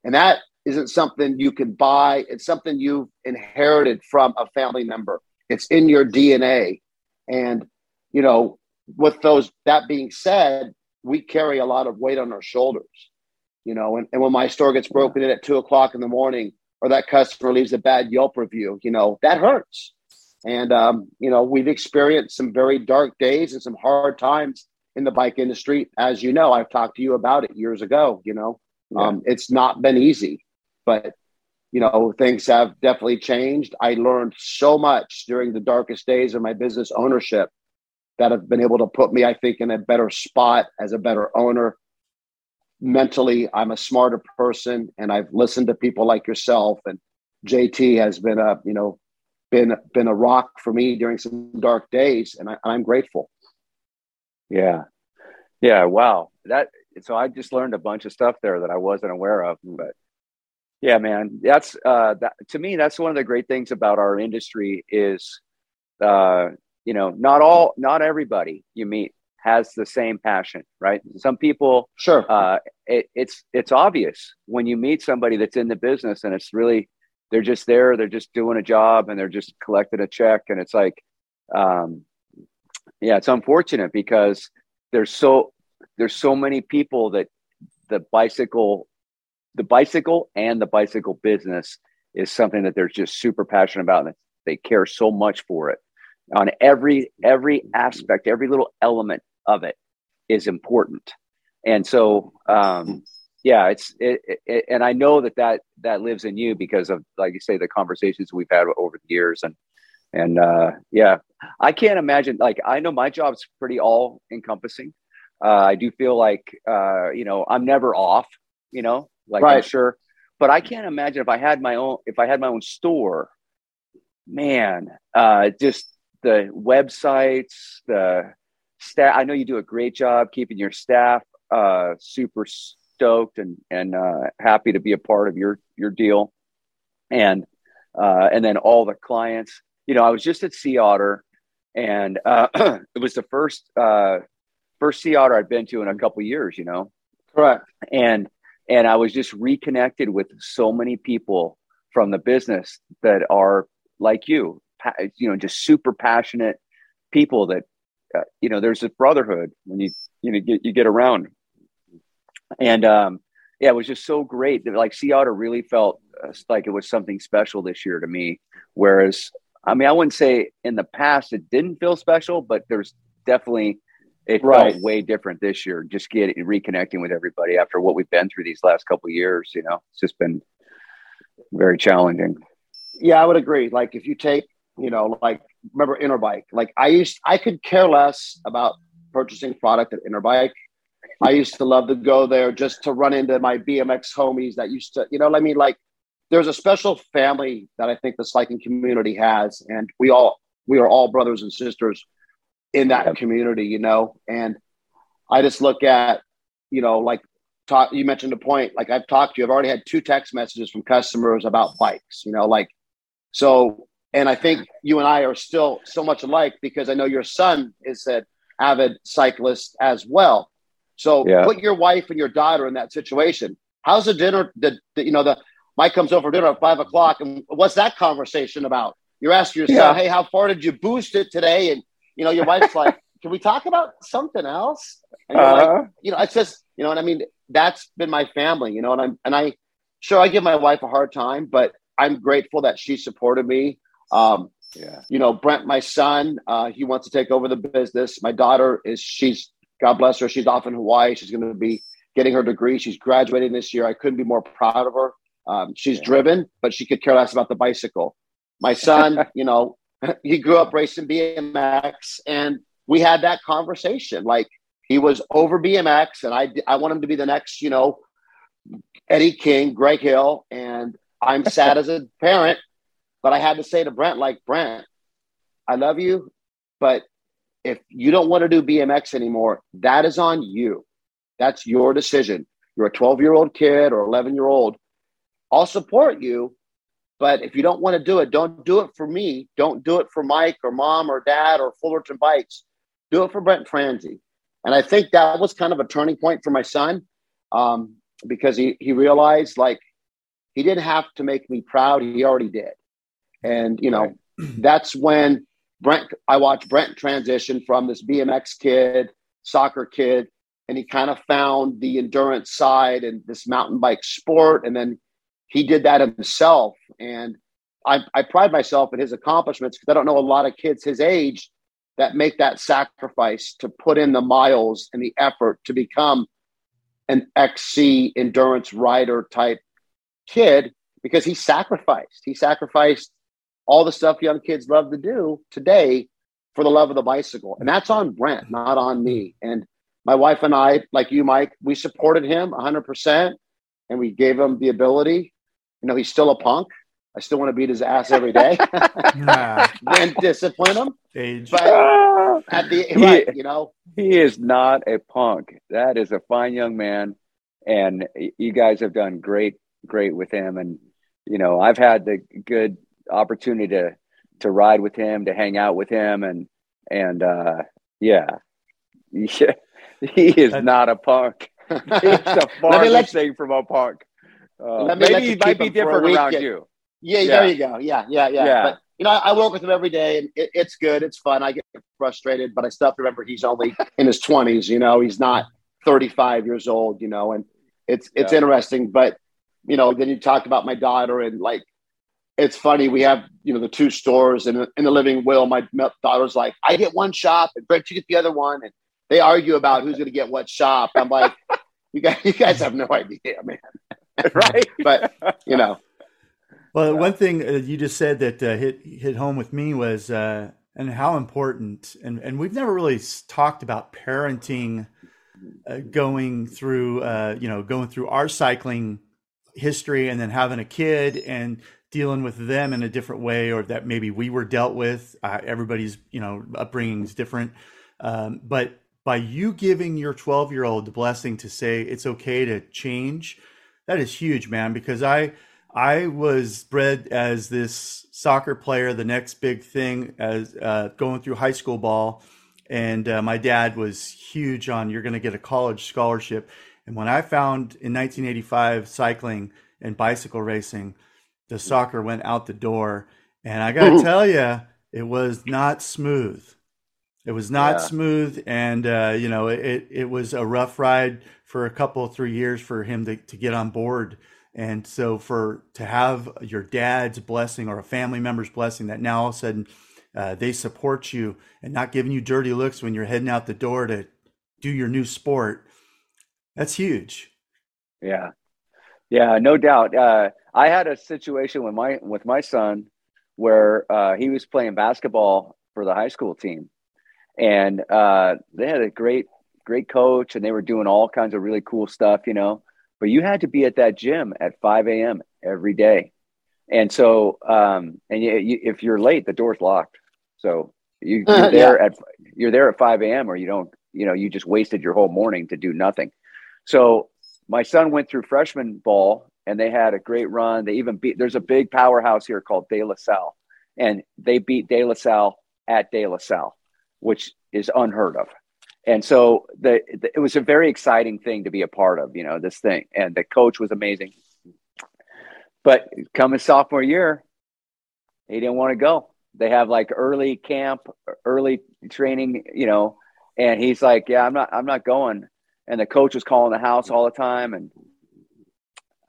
And that isn't something you can buy. It's something you've inherited from a family member. It's in your DNA. And, you know, with those, that being said, we carry a lot of weight on our shoulders, you know, and, and when my store gets broken in at two o'clock in the morning or that customer leaves a bad Yelp review, you know, that hurts. And, um, you know, we've experienced some very dark days and some hard times in the bike industry. As you know, I've talked to you about it years ago, you know, yeah. um, it's not been easy but you know things have definitely changed i learned so much during the darkest days of my business ownership that have been able to put me i think in a better spot as a better owner mentally I'm a smarter person and I've listened to people like yourself and JT has been a, you know, been been a rock for me during some dark days and I, I'm grateful. Yeah. Yeah, wow. That so I just learned a bunch of stuff there that I wasn't aware of, but yeah, man, that's uh that to me that's one of the great things about our industry is uh you know, not all not everybody you meet has the same passion, right? Some people, sure, uh, it, it's it's obvious when you meet somebody that's in the business, and it's really they're just there, they're just doing a job, and they're just collecting a check, and it's like, um, yeah, it's unfortunate because there's so there's so many people that the bicycle, the bicycle and the bicycle business is something that they're just super passionate about, and they care so much for it on every every aspect every little element of it is important. And so, um, yeah, it's it, it, and I know that that that lives in you because of like you say the conversations we've had over the years and and uh, yeah, I can't imagine like I know my job's pretty all encompassing. Uh, I do feel like uh, you know I'm never off. You know, like right. I'm sure, but I can't imagine if I had my own if I had my own store. Man, uh, just the websites, the staff. I know you do a great job keeping your staff uh, super stoked and and uh, happy to be a part of your your deal, and uh, and then all the clients. You know, I was just at Sea Otter, and uh, *clears throat* it was the first uh, first Sea Otter I'd been to in a couple years. You know, correct. And and I was just reconnected with so many people from the business that are like you, you know, just super passionate people that uh, you know, there's this brotherhood when you you know get you get around, and um, yeah, it was just so great that like Sea Otter really felt uh, like it was something special this year to me. Whereas, I mean, I wouldn't say in the past it didn't feel special, but there's definitely it right. felt way different this year. Just getting reconnecting with everybody after what we've been through these last couple years. You know, it's just been very challenging. Yeah, I would agree. Like if you take, you know, like remember Interbike. Like I used, I could care less about purchasing product at Interbike. I used to love to go there just to run into my BMX homies that used to, you know, I mean, like there's a special family that I think the cycling community has, and we all we are all brothers and sisters in that community, you know. And I just look at, you know, like talk. You mentioned a point. Like I've talked to you. I've already had two text messages from customers about bikes. You know, like so and I think you and I are still so much alike because I know your son is an avid cyclist as well. So yeah. put your wife and your daughter in that situation. How's the dinner? The, the, you know the Mike comes over for dinner at five o'clock, and what's that conversation about? You're asking your son, yeah. "Hey, how far did you boost it today?" And you know your wife's like, *laughs* "Can we talk about something else?" And you're uh-huh. like, you know, it's just you know, and I mean that's been my family, you know, and I'm and I sure I give my wife a hard time, but I'm grateful that she supported me um, yeah. You know, Brent, my son, uh, he wants to take over the business. My daughter is, she's, God bless her, she's off in Hawaii. She's going to be getting her degree. She's graduating this year. I couldn't be more proud of her. Um, she's yeah. driven, but she could care less about the bicycle. My son, *laughs* you know, *laughs* he grew up racing BMX, and we had that conversation. Like he was over BMX, and I I want him to be the next, you know, Eddy King, Greg Hill, and I'm sad *laughs* as a parent but I had to say to Brent, like, Brent, I love you, but if you don't want to do BMX anymore, that is on you. That's your decision. You're a 12 year old kid or 11 year old. I'll support you, but if you don't want to do it, don't do it for me. Don't do it for Mike or mom or dad or Fullerton Bikes. Do it for Brent Franze. And I think that was kind of a turning point for my son um, because he, he realized like he didn't have to make me proud. He already did. And, you know, *clears throat* that's when Brent, I watched Brent transition from this BMX kid, soccer kid, and he kind of found the endurance side and this mountain bike sport. And then he did that himself. And I, I pride myself in his accomplishments because I don't know a lot of kids his age that make that sacrifice to put in the miles and the effort to become an XC endurance rider type kid because he sacrificed. He sacrificed all the stuff young kids love to do today for the love of the bicycle. And that's on Brent, not on me. And my wife and I, like you, Mike, we supported him 100%, and we gave him the ability. You know, he's still a punk. I still want to beat his ass every day *laughs* *laughs* and discipline him. Age. But at the he, right, you know, he is not a punk. That is a fine young man, and you guys have done great, great with him. And you know, I've had the good opportunity to to ride with him, to hang out with him, and and uh, yeah, yeah, *laughs* he is not a punk. *laughs* It's a *laughs* farthest thing from a punk. Uh, maybe he might be different around you. Yeah, yeah, there you go. Yeah, yeah, yeah. yeah. But you know, I, I work with him every day, and it, it's good. It's fun. I get frustrated, but I still have to remember he's only in his twenties. You know, he's not thirty-five years old. You know, and it's it's yeah. interesting. But you know, then you talked about my daughter, and like, it's funny. We have you know the two stores, and in the living will, my daughter's like, I get one shop, and Brent, you get the other one, and they argue about who's going to get what shop. I'm like, *laughs* you guys, you guys have no idea, man. *laughs* right? *laughs* But you know. Well, one thing uh, you just said that uh, hit hit home with me was uh, and how important and and we've never really talked about parenting uh, going through uh, you know going through our cycling history and then having a kid and dealing with them in a different way or that maybe we were dealt with uh, everybody's you know upbringing is different um, but by you giving your 12 year old the blessing to say it's okay to change that is huge man because i I was bred as this soccer player, the next big thing as uh, going through high school ball. And uh, my dad was huge on you're going to get a college scholarship. And when I found in 1985 cycling and bicycle racing, the soccer went out the door. And I got to tell you, it was not smooth. It was not yeah. smooth, and uh, you know it it was a rough ride for a couple three years for him to, to get on board and so for to have your dad's blessing or a family member's blessing that now all of a sudden uh, they support you and not giving you dirty looks when you're heading out the door to do your new sport, that's huge. Yeah, yeah, no doubt. Uh, I had a situation with my with my son where uh, he was playing basketball for the high school team, and uh, they had a great great coach, and they were doing all kinds of really cool stuff, you know but you had to be at that gym at 5 a.m. every day. And so, um, and you, you, if you're late, the door's locked. So you, *laughs* are uh, there yeah. at you're there at 5 a.m. or you don't, you know, you just wasted your whole morning to do nothing. So my son went through freshman ball and they had a great run. They even beat. There's a big powerhouse here called De La Salle, and they beat De La Salle at De La Salle, which is unheard of and so the, the, it was a very exciting thing to be a part of you know this thing and the coach was amazing but coming sophomore year he didn't want to go they have like early camp early training you know and he's like yeah i'm not i'm not going and the coach was calling the house all the time and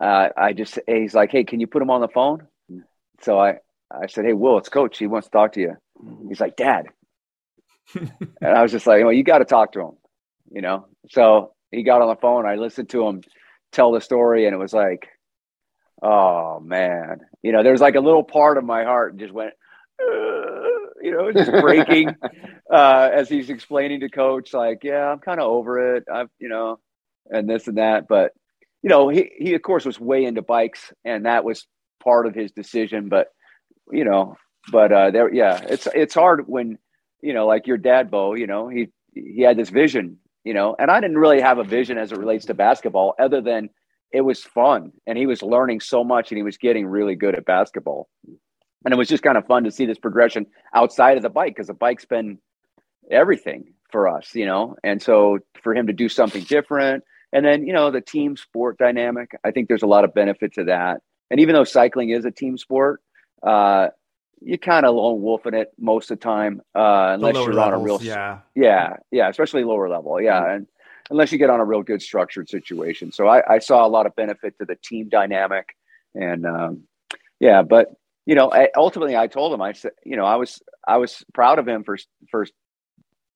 uh, i just he's like hey can you put him on the phone so i i said hey will it's coach he wants to talk to you he's like dad *laughs* and I was just like, well, you got to talk to him, you know? So he got on the phone. I listened to him tell the story, and it was like, oh man, you know, there's like a little part of my heart just went, you know, just breaking *laughs* uh, as he's explaining to coach, like, yeah, I'm kind of over it. I've, you know, and this and that. But, you know, he, he, of course, was way into bikes, and that was part of his decision. But, you know, but uh, there, yeah, it's it's hard when you know, like your dad, Beau, you know, he he had this vision, you know, and I didn't really have a vision as it relates to basketball, other than it was fun and he was learning so much and he was getting really good at basketball. And it was just kind of fun to see this progression outside of the bike because the bike's been everything for us, you know. And so for him to do something different, and then you know the team sport dynamic, I think there's a lot of benefit to that. And even though cycling is a team sport, uh, you kind of lone wolfing it most of the time, uh, unless you're levels, on a real, yeah, yeah, yeah, especially lower level, yeah, mm-hmm. and unless you get on a real good structured situation. So I, I saw a lot of benefit to the team dynamic, and um, yeah, but you know, I, ultimately, I told him, I said, you know, I was I was proud of him for for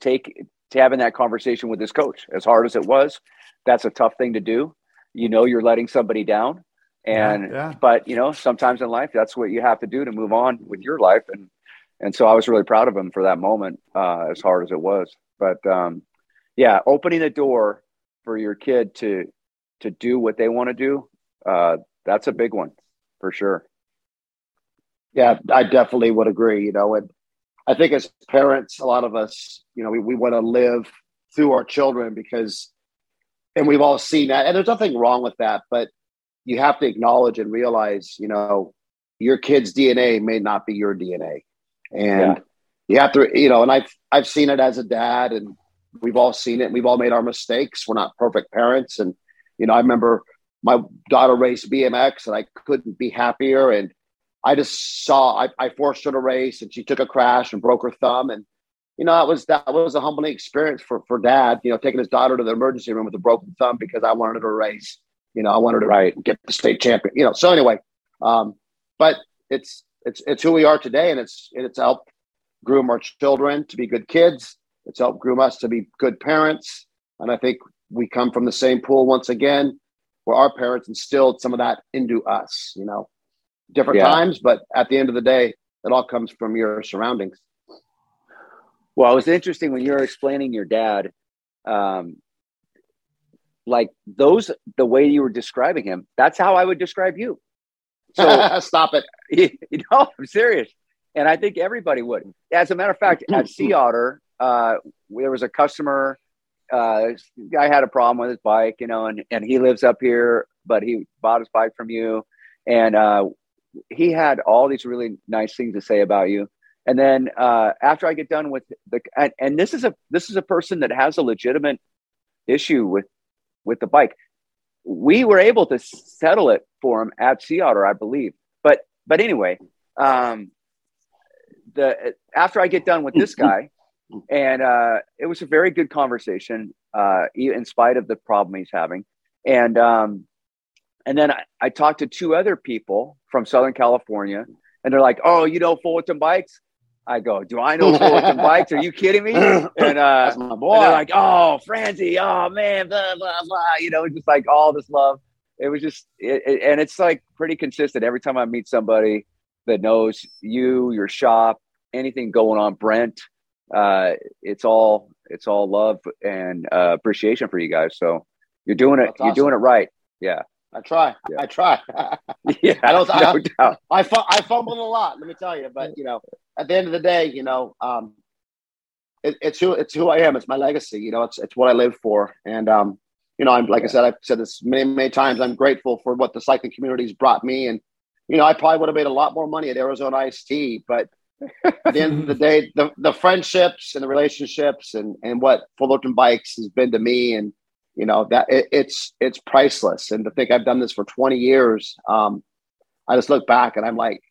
take having that conversation with his coach. As hard as it was, that's a tough thing to do. You know, you're letting somebody down, and yeah, yeah. but you know, sometimes in life that's what you have to do to move on with your life. And and so I was really proud of him for that moment, uh, as hard as it was. But um, yeah, opening the door for your kid to to do what they want to do, uh, that's a big one for sure. Yeah, I definitely would agree. You know, and I think as parents, a lot of us, you know, we, we want to live through our children because, and we've all seen that, and there's nothing wrong with that, but you have to acknowledge and realize, you know, your kid's DNA may not be your DNA, and yeah. you have to, you know, and I've I've seen it as a dad, and we've all seen it. We've all made our mistakes. We're not perfect parents, and you know, I remember my daughter raced BMX, and I couldn't be happier, and I just saw I, I forced her to race and she took a crash and broke her thumb. And, you know, that was that was a humbling experience for, for dad, you know, taking his daughter to the emergency room with a broken thumb because I wanted her to race. You know, I wanted to right. get the state champion. You know, so anyway, um, but it's it's it's who we are today and it's it's helped groom our children to be good kids. It's helped groom us to be good parents. And I think we come from the same pool once again, where our parents instilled some of that into us, you know different yeah. times, but at the end of the day, it all comes from your surroundings. Well, it was interesting when you were explaining your dad, um, like those, the way you were describing him, that's how I would describe you. *laughs* So stop it. *laughs* You know, I'm serious. And I think everybody would. As a matter of fact, at Sea Otter, uh, there was a customer, uh, guy had a problem with his bike, you know, and, and he lives up here, but he bought his bike from you. And uh, he had all these really nice things to say about you. And then uh, after I get done with the and, and this is a this is a person that has a legitimate issue with with the bike. We were able to settle it for him at Sea Otter, I believe. But but anyway, um, the after I get done with this guy, and uh, it was a very good conversation, uh, in spite of the problem he's having. And um, and then I, I talked to two other people from Southern California, and they're like, "Oh, you know Fullerton bikes?" I go, "Do I know Fullerton bikes? Are you kidding me?" *laughs* And uh, and they're like, "Oh, Franze, oh man, blah blah blah," you know, just like all this love. It was just, it, it, and it's like pretty consistent every time I meet somebody that knows you, your shop, anything going on, Brent. Uh, it's all it's all love and uh, appreciation for you guys. So you're doing it. Awesome. You're doing it right. Yeah. I try. Yeah. I try. *laughs* yeah, *laughs* I don't. No I, doubt. I, I, fumbled a lot. Let me tell you, but you know, at the end of the day, you know, um, it, it's who it's who I am. It's my legacy. You know, it's it's what I live for. And um, you know, I'm like yeah. I said, I've said this many many times. I'm grateful for what the cycling community's brought me. And you know, I probably would have made a lot more money at Arizona Iced Tea, but at the end of the *laughs* day, the the friendships and the relationships and and what Fullerton Bikes has been to me and you know that it, it's it's priceless. And to think i've done this for 20 years um, i just look back and i'm like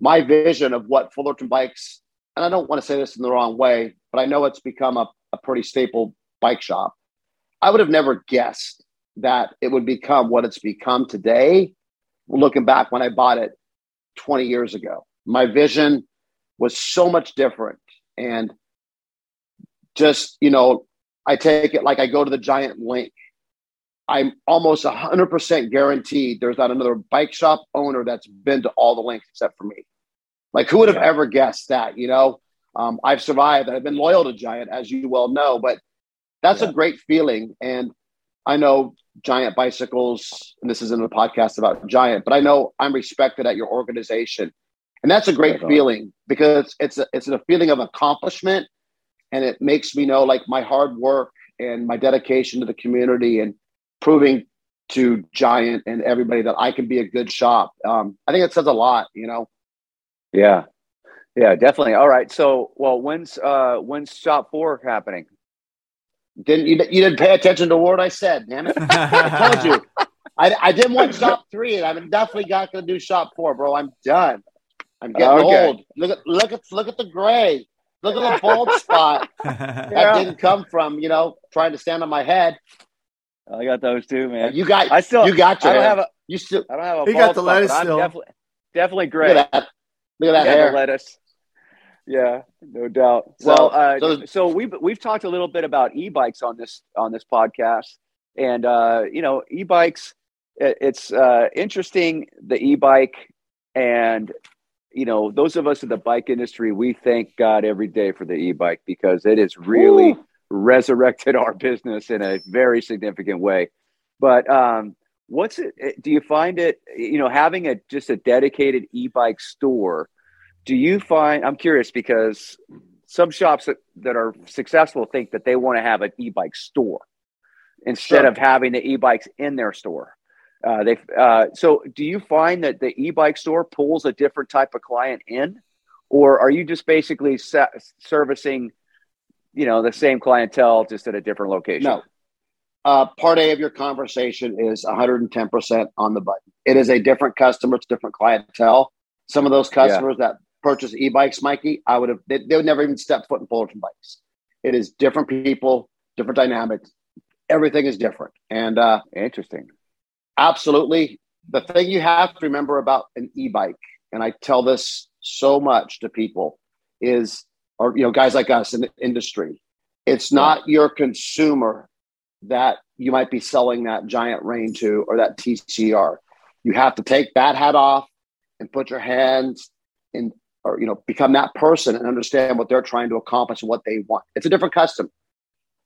my vision of what fullerton bikes and i don't want to say this in the wrong way but i know it's become a, a pretty staple bike shop. I would have never guessed that it would become what it's become today looking back when i bought it 20 years ago. My vision was so much different and just you know I take it like I go to the giant link. I'm almost 100% guaranteed there's not another bike shop owner that's been to all the links except for me. Like, who would have yeah. ever guessed that? You know, um, I've survived. I've been loyal to Giant, as you well know, but that's yeah. a great feeling. And I know Giant Bicycles, and this isn't a podcast about Giant, but I know I'm respected at your organization. And that's a great feeling because it's a, it's a feeling of accomplishment and it makes me know like my hard work and my dedication to the community and proving to Giant and everybody that I can be a good shop. Um, I think it says a lot, you know. Yeah, yeah, definitely. All right, so well, when's uh when's shop four happening? Didn't you? You didn't pay attention to what I said, damn it! I told you. *laughs* I, I didn't want shop three, and I'm definitely not going to do shop four, bro. I'm done. I'm getting okay. old. Look at look at look at the gray. Look at the bald spot. *laughs* That yeah. didn't come from, you know, trying to stand on my head. I got those too, man. You got I still you got your I don't have a you still I don't have a he got the lettuce still. definitely definitely great. Look at that, Look at that hair. lettuce. Yeah, no doubt. So, well, uh, so, so we've we've talked a little bit about e-bikes on this on this podcast, and uh, you know, e-bikes. It, it's uh, interesting the e-bike, and you know, those of us in the bike industry, we thank God every day for the e-bike because it has really Ooh. resurrected our business in a very significant way. But um, what's it? Eh, do you find it? You know, having a just a dedicated e-bike store. Do you find? I'm curious because some shops that, that are successful think that they want to have an e-bike store instead sure. of having the e-bikes in their store. Uh, they uh, so do you find that the e-bike store pulls a different type of client in, or are you just basically sa- servicing, you know, the same clientele just at a different location? No. Uh, part A of your conversation is 110% on the button. It is a different customer, it's different clientele. Some of those customers yeah. that purchase e-bikes, Mikey, I would have they, they, would never even step foot in Fullerton bikes. It is different people, different dynamics. Everything is different. And uh, interesting. Absolutely. The thing you have to remember about an e-bike, and I tell this so much to people, is or you know, guys like us in the industry, it's not your consumer that you might be selling that giant Reign to or that TCR. You have to take that hat off and put your hands in or you know become that person and understand what they're trying to accomplish and what they want. It's a different customer.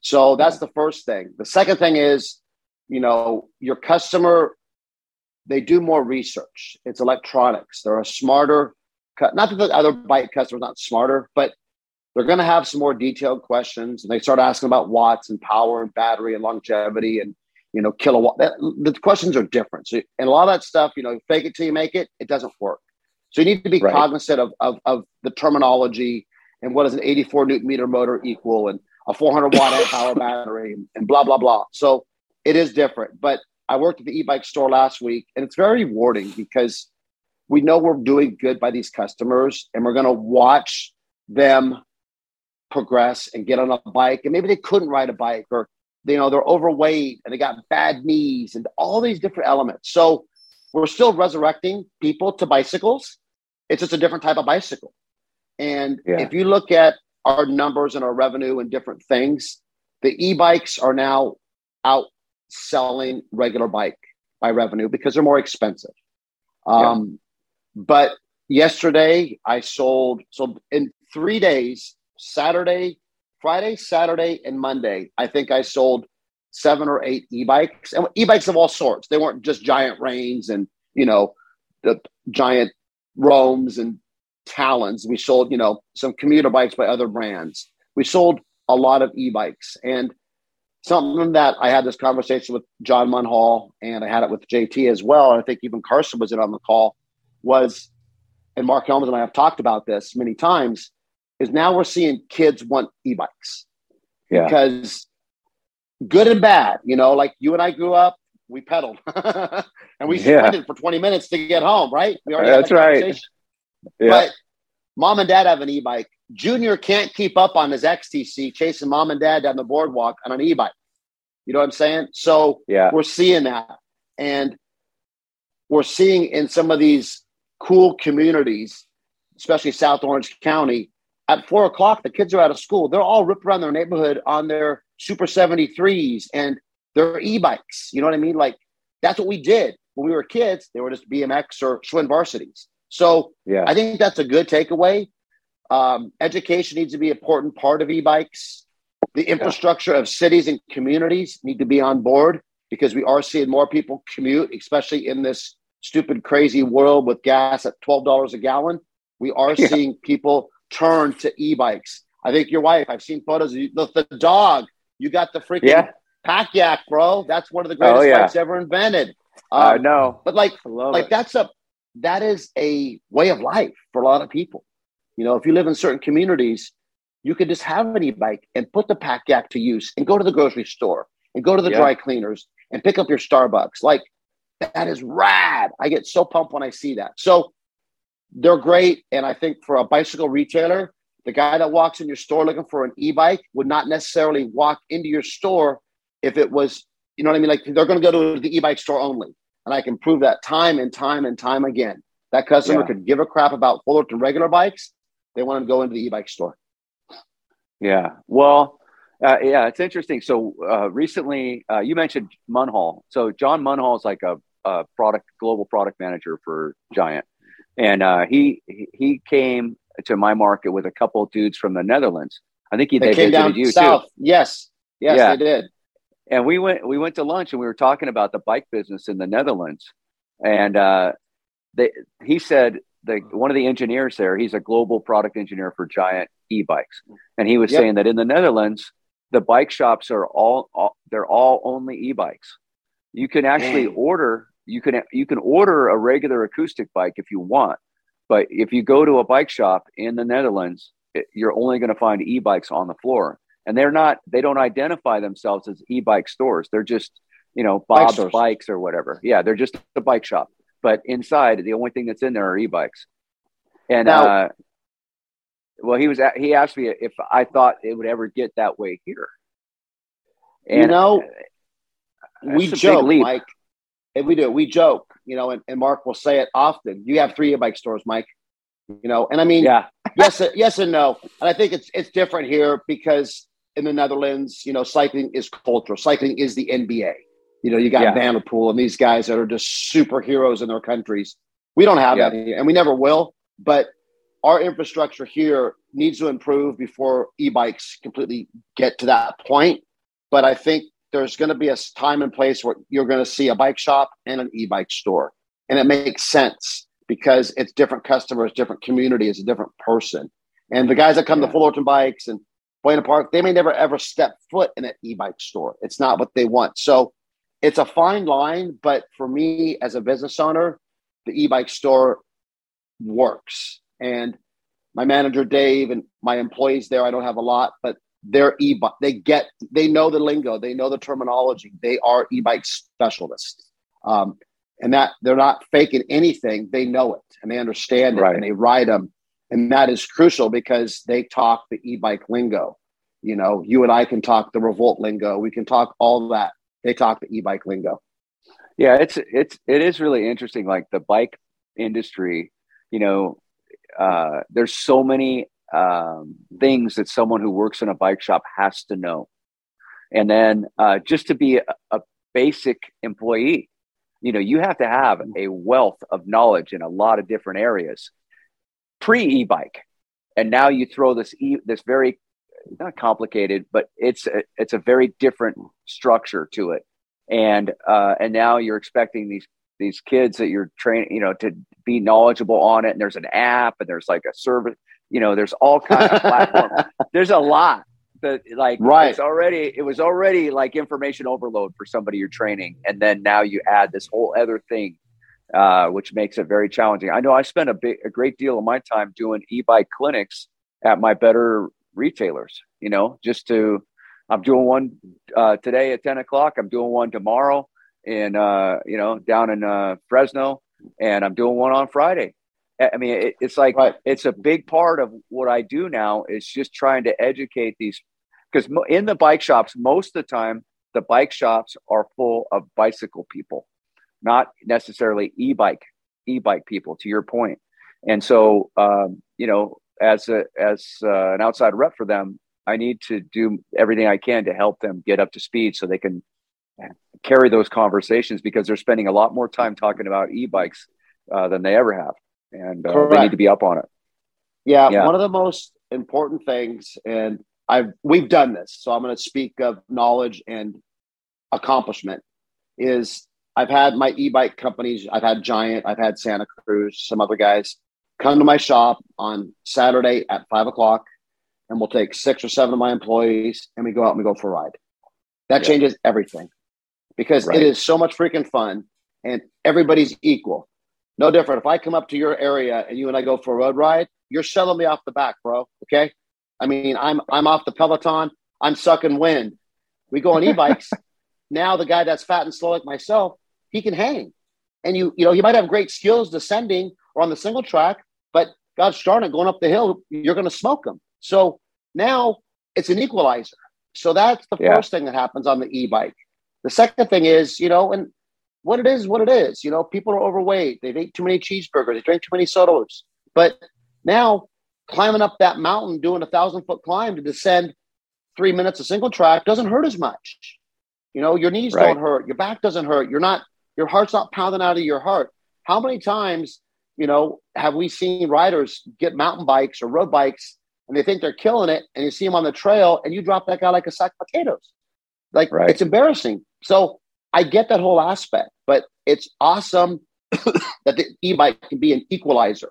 So that's the first thing. The second thing is, you know, your customer they do more research. It's electronics. They're a smarter not that the other bike customers not smarter, but they're going to have some more detailed questions and they start asking about watts and power and battery and longevity and you know kilowatt that, the questions are different so, and a lot of that stuff you know fake it till you make it it doesn't work so you need to be right. cognizant of, of, of the terminology and what does an 84 newton meter motor equal and a 400 watt power battery and blah blah blah so it is different but i worked at the e-bike store last week and it's very rewarding because we know we're doing good by these customers and we're going to watch them progress and get on a bike and maybe they couldn't ride a bike or you know they're overweight and they got bad knees and all these different elements. So we're still resurrecting people to bicycles. It's just a different type of bicycle. And yeah. if you look at our numbers and our revenue and different things the e-bikes are now outselling regular bike by revenue because they're more expensive um, yeah. but yesterday i sold so in three days Saturday, Friday, Saturday, and Monday, I think I sold seven or eight e-bikes and e-bikes of all sorts. They weren't just giant Reigns and, you know, the giant Roams and Talons. We sold, you know, some commuter bikes by other brands. We sold a lot of e-bikes and something that I had this conversation with John Munhall and I had it with JT as well. I think even Carson was in on the call was, and Mark Helms and I have talked about this many times is now we're seeing kids want e-bikes yeah. because good and bad, you know, like you and I grew up, we pedaled *laughs* and we yeah. sprinted for 20 minutes to get home, right? We already That's that right. Yeah. But mom and dad have an e-bike. Junior can't keep up on his XTC chasing mom and dad down the boardwalk on an e-bike. You know what I'm saying? So yeah. we're seeing that. And we're seeing in some of these cool communities, especially South Orange County, at four o'clock, the kids are out of school. They're all ripped around their neighborhood on their Super 73s and their e bikes. You know what I mean? Like, that's what we did when we were kids. They were just BMX or Schwinn varsities. So yeah. I think that's a good takeaway. Um, education needs to be an important part of e bikes. The infrastructure yeah. of cities and communities need to be on board because we are seeing more people commute, especially in this stupid, crazy world with gas at $12 a gallon. We are yeah. seeing people turn to e-bikes. I think your wife, I've seen photos of you, the, the dog. You got the freaking yeah. Pakyak, bro. That's one of the greatest oh, yeah. bikes ever invented. I um, know. But like, like it. that's a that is a way of life for a lot of people. You know, if you live in certain communities, you could just have an e-bike and put the Pakyak to use and go to the grocery store and go to the yeah. dry cleaners and pick up your Starbucks. Like that is rad. I get so pumped when I see that. So they're great. And I think for a bicycle retailer, the guy that walks in your store looking for an e-bike would not necessarily walk into your store if it was, you know what I mean? Like they're going to go to the e-bike store only. And I can prove that time and time and time again. That customer yeah. could give a crap about Fullerton regular bikes. They want to go into the e-bike store. Yeah. Well, uh, yeah, it's interesting. So uh, recently, uh, you mentioned Munhall. So John Munhall is like a, a, product global product manager for Giant, and uh, he he came to my market with a couple of dudes from the Netherlands. I think he, they, they came down you south. too. Yes, yes, Yeah. they did. And we went we went to lunch and we were talking about the bike business in the Netherlands, and uh, they he said the one of the engineers there he's a global product engineer for giant e-bikes, and he was Yep. saying that in the Netherlands the bike shops are all, all they're all only e-bikes. You can actually Dang. order you can you can order a regular acoustic bike if you want, but if you go to a bike shop in the Netherlands, it, you're only going to find e-bikes on the floor and they're not they don't identify themselves as e-bike stores they're just you know bob's stores. bikes or whatever yeah they're just a bike shop but inside the only thing that's in there are e-bikes and Now- uh well he was he asked me if i thought it would ever get that way here You know, that's we joke. Mike. And we do. We joke, you know, and, and Mark will say it often. You have three e-bike stores, Mike. You know, and I mean, yeah yes, yes, and no. And I think it's it's different here because in the Netherlands, you know, cycling is cultural. Cycling is the NBA. You know, you got Yeah. van der Poel and these guys that are just superheroes in their countries. We don't have Yeah. that here, and we never will. But our infrastructure here needs to improve before e-bikes completely get to that point. But I think there's going to be a time and place where you're going to see a bike shop and an e-bike store, and it makes sense because it's different customers, different community, it's a different person. And the guys that come Yeah. to Fullerton Bikes and Buena Park, they may never ever step foot in an e-bike store. It's not what they want. So it's a fine line, but for me as a business owner, the e-bike store works. And my manager Dave and my employees there, I don't have a lot, but they're e-bike. They get, they know the lingo, they know the terminology. They are e-bike specialists, um, and that they're not faking anything. They know it and they understand it, Right. and they ride them, and that is crucial because they talk the e-bike lingo. You know, you and I can talk the revolt lingo. We can talk all that. They talk the e-bike lingo. Yeah, it's it's it is really interesting. Like the bike industry, you know, uh, there's so many um, things that someone who works in a bike shop has to know, and then uh, just to be a, a basic employee, you know, you have to have a wealth of knowledge in a lot of different areas. Pre e-bike, and now you throw this e this very not complicated, but it's a, it's a very different structure to it and uh, and now you're expecting these these kids that you're training, you know, to be knowledgeable on it. And there's an app, and there's like a service, you know, there's all kinds of platforms. *laughs* There's a lot that like Right. it's already it was already like information overload for somebody you're training, and then now you add this whole other thing. Uh, which makes it very challenging. I know I spend a big, a great deal of my time doing e-bike clinics at my better retailers. You know, just to I'm doing one uh, today at 10 o'clock. I'm doing one tomorrow in, uh, you know, down in uh, Fresno, and I'm doing one on Friday. I I mean, it, it's like Right. it's a big part of what I do now is just trying to educate these because in the bike shops, most of the time, the bike shops are full of bicycle people, not necessarily e-bike e-bike people. To your point, and so um, you know, as a as uh, an outside rep for them, I need to do everything I can to help them get up to speed so they can carry those conversations because they're spending a lot more time talking about e-bikes uh, than they ever have, and uh, they need to be up on it. Yeah, Yeah. one of the most important things, and I've we've done this, so I'm going to speak of knowledge and accomplishment. Is I've had my e-bike companies, I've had Giant, I've had Santa Cruz, some other guys come to my shop on Saturday at five o'clock, and we'll take six or seven of my employees, and we go out and we go for a ride. That Yeah. changes everything because Right. it is so much freaking fun, and everybody's equal. No different. If I come up to your area and you and I go for a road ride, you're shelling me off the back, bro. Okay. I mean, I'm I'm off the peloton. I'm sucking wind. We go on e-bikes. *laughs* now the guy that's fat and slow like myself, he can hang. And you, you know, he might have great skills descending or on the single track, but gosh darn it, going up the hill, you're going to smoke him. So now it's an equalizer. So that's the Yeah. first thing that happens on the e-bike. The second thing is, you know, and what it is, what it is. You know, people are overweight. They've ate too many cheeseburgers. They drink too many sodas. But now climbing up that mountain, doing a thousand foot climb to descend three minutes of single track doesn't hurt as much. You know, your knees Right. don't hurt, your back doesn't hurt. You're not, your heart's not pounding out of your heart. How many times, you know, have we seen riders get mountain bikes or road bikes and they think they're killing it, and you see them on the trail, and you drop that guy like a sack of potatoes. Like Right. it's embarrassing. So I get that whole aspect, but it's awesome *coughs* that the e-bike can be an equalizer.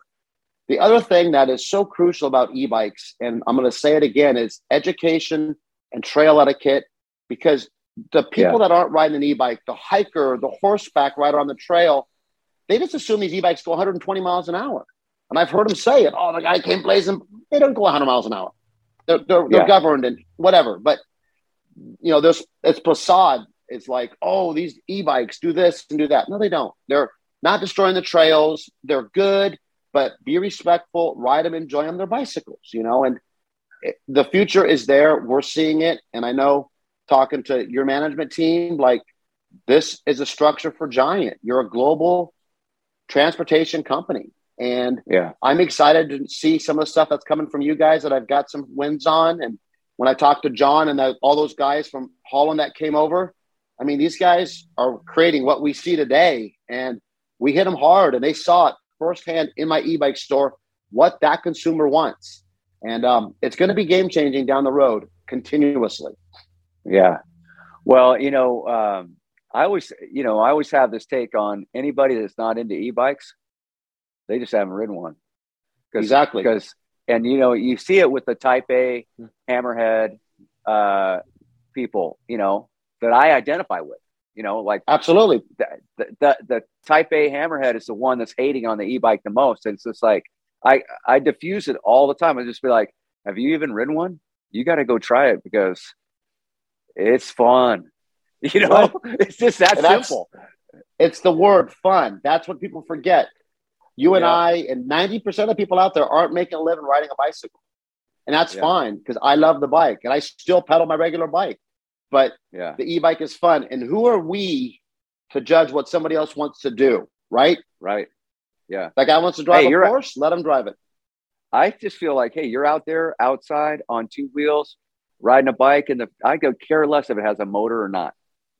The other thing that is so crucial about e-bikes, and I'm going to say it again, is education and trail etiquette. Because the people that aren't riding an e-bike, the hiker, the horseback rider on the trail, they just assume these e-bikes go 120 miles an hour. And I've heard them say it. Oh, the guy came blazing. They don't go 100 miles an hour. They're, they're, they're Yeah. governed and whatever. But you know, there's it's facade. It's like, oh, these e-bikes do this and do that. No, they don't. They're not destroying the trails. They're good, but be respectful. Ride them, enjoy them. They're bicycles, you know. And it, the future is there. We're seeing it, and I know talking to your management team, like this is a structure for Giant. You're a global transportation company, and Yeah. I'm excited to see some of the stuff that's coming from you guys that I've got some wins on. And when I talked to John and the, all those guys from Holland that came over, I mean, these guys are creating what we see today. And we hit them hard and they saw it firsthand in my e bike store what that consumer wants. And um, it's going to be game changing down the road continuously. Yeah. Well, you know, um, I always, you know, I always have this take on anybody that's not into e-bikes. They just haven't ridden one. Exactly. Because, and you know, you see it with the Type A hammerhead uh, people, you know, that I identify with. You know, like Absolutely. the, the, the, the Type A hammerhead is the one that's hating on the e-bike the most. And it's just like I I diffuse it all the time. I just be like, "Have you even ridden one? You got to go try it because it's fun." *laughs* You know, it's just that And simple. It's the word fun. That's what people forget. You and Yeah. I and 90% of people out there aren't making a living riding a bicycle. And that's Yeah. fine because I love the bike and I still pedal my regular bike. But Yeah, the e bike is fun. And who are we to judge what somebody else wants to do? Right? right. Yeah, That guy wants to drive Hey, a you're- Porsche, let him drive it. I just feel like, hey, you're out there outside on two wheels riding a bike, and the I could care less if it has a motor or not.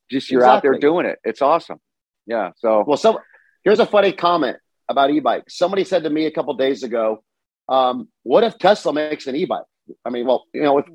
Just you're out there doing it. It's awesome. Yeah. So Well, so here's a funny comment about e-bikes. Somebody said to me a couple days ago, um, "What if Tesla makes an e-bike?" I mean, well, you know, if,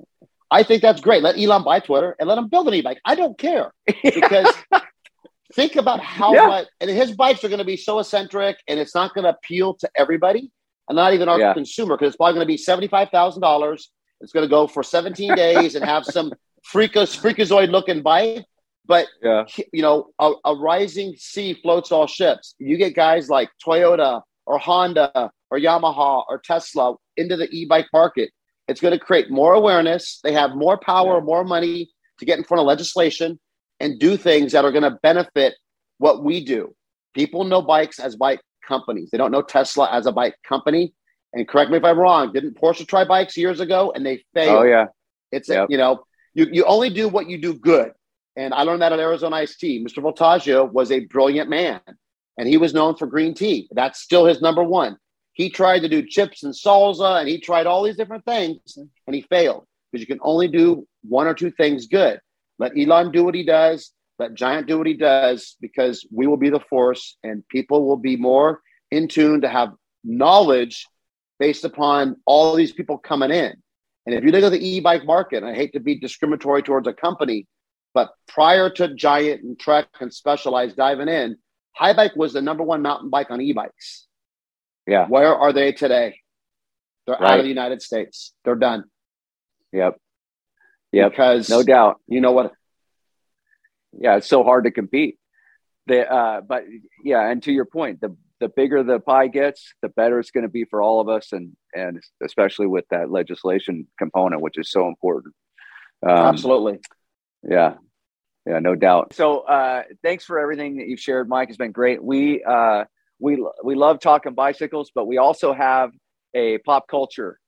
I think that's great. Let Elon buy Twitter and let him build an e-bike. I don't care because *laughs* think about how Yeah. much and his bikes are going to be so eccentric and it's not going to appeal to everybody and not even our Yeah. consumer because it's probably going to be seventy-five thousand dollars. It's going to go for seventeen days and have some freakos freakazoid looking bike, but yeah, you know, a, a rising sea floats all ships. You get guys like Toyota or Honda or Yamaha or Tesla into the e-bike market. It's going to create more awareness. They have more power, Yeah. more money to get in front of legislation and do things that are going to benefit what we do. People know bikes as bike companies. They don't know Tesla as a bike company. And correct me if I'm wrong. Didn't Porsche try bikes years ago and they oh, failed? oh yeah, It's Yep. you know you you only do what you do good, and I learned that at Arizona Iced Tea. Mr. Vultaggio was a brilliant man, and he was known for green tea. That's still his number one. He tried to do chips and salsa, and he tried all these different things, and he failed because you can only do one or two things good. Let Elon do what he does. Let Giant do what he does, because we will be the force, and people will be more in tune to have knowledge based upon all these people coming in. And if you look at the e-bike market, I hate to be discriminatory towards a company, but prior to Giant and Trek and Specialized diving in, Haibike was the number one mountain bike on e-bikes. yeah, Where are they today? They're out of the United States. They're done. yep, yep. Because No doubt. you know what? yeah, it's so hard to compete. The uh, but yeah, and to your point, the the bigger the pie gets, the better it's going to be for all of us, and and especially with that legislation component, which is so important. Um, Absolutely. Yeah, yeah, no doubt. So uh, thanks for everything that you've shared, Mike. It's been great. We uh, we we love talking bicycles, but we also have a pop culture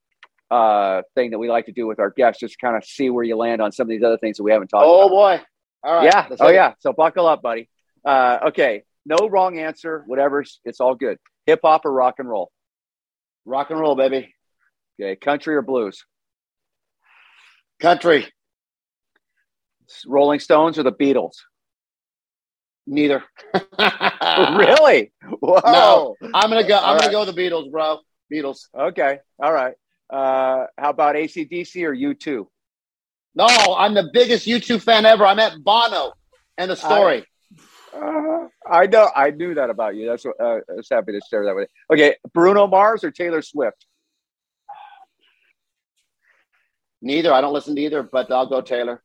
uh, thing that we like to do with our guests, just kind of see where you land on some of these other things that we haven't talked Oh about. boy. All right. Yeah. Oh it. yeah. So buckle up, buddy. Uh, okay. No wrong answer. Whatever. It's all good. Hip hop or rock and roll. Rock and roll, baby. Okay. Country or blues. Country. Rolling Stones or the Beatles. Neither. *laughs* really? Whoa. No. I'm gonna go. I'm gonna go with the Beatles, bro. Beatles. Okay. All right. Uh, how about ACDC or U2? No, I'm the biggest U2 fan ever. I met Bono. End of story. Uh, I know. I knew that about you. That's what uh, I was happy to share that with you. Okay, Bruno Mars or Taylor Swift? Neither. I don't listen to either, but I'll go Taylor.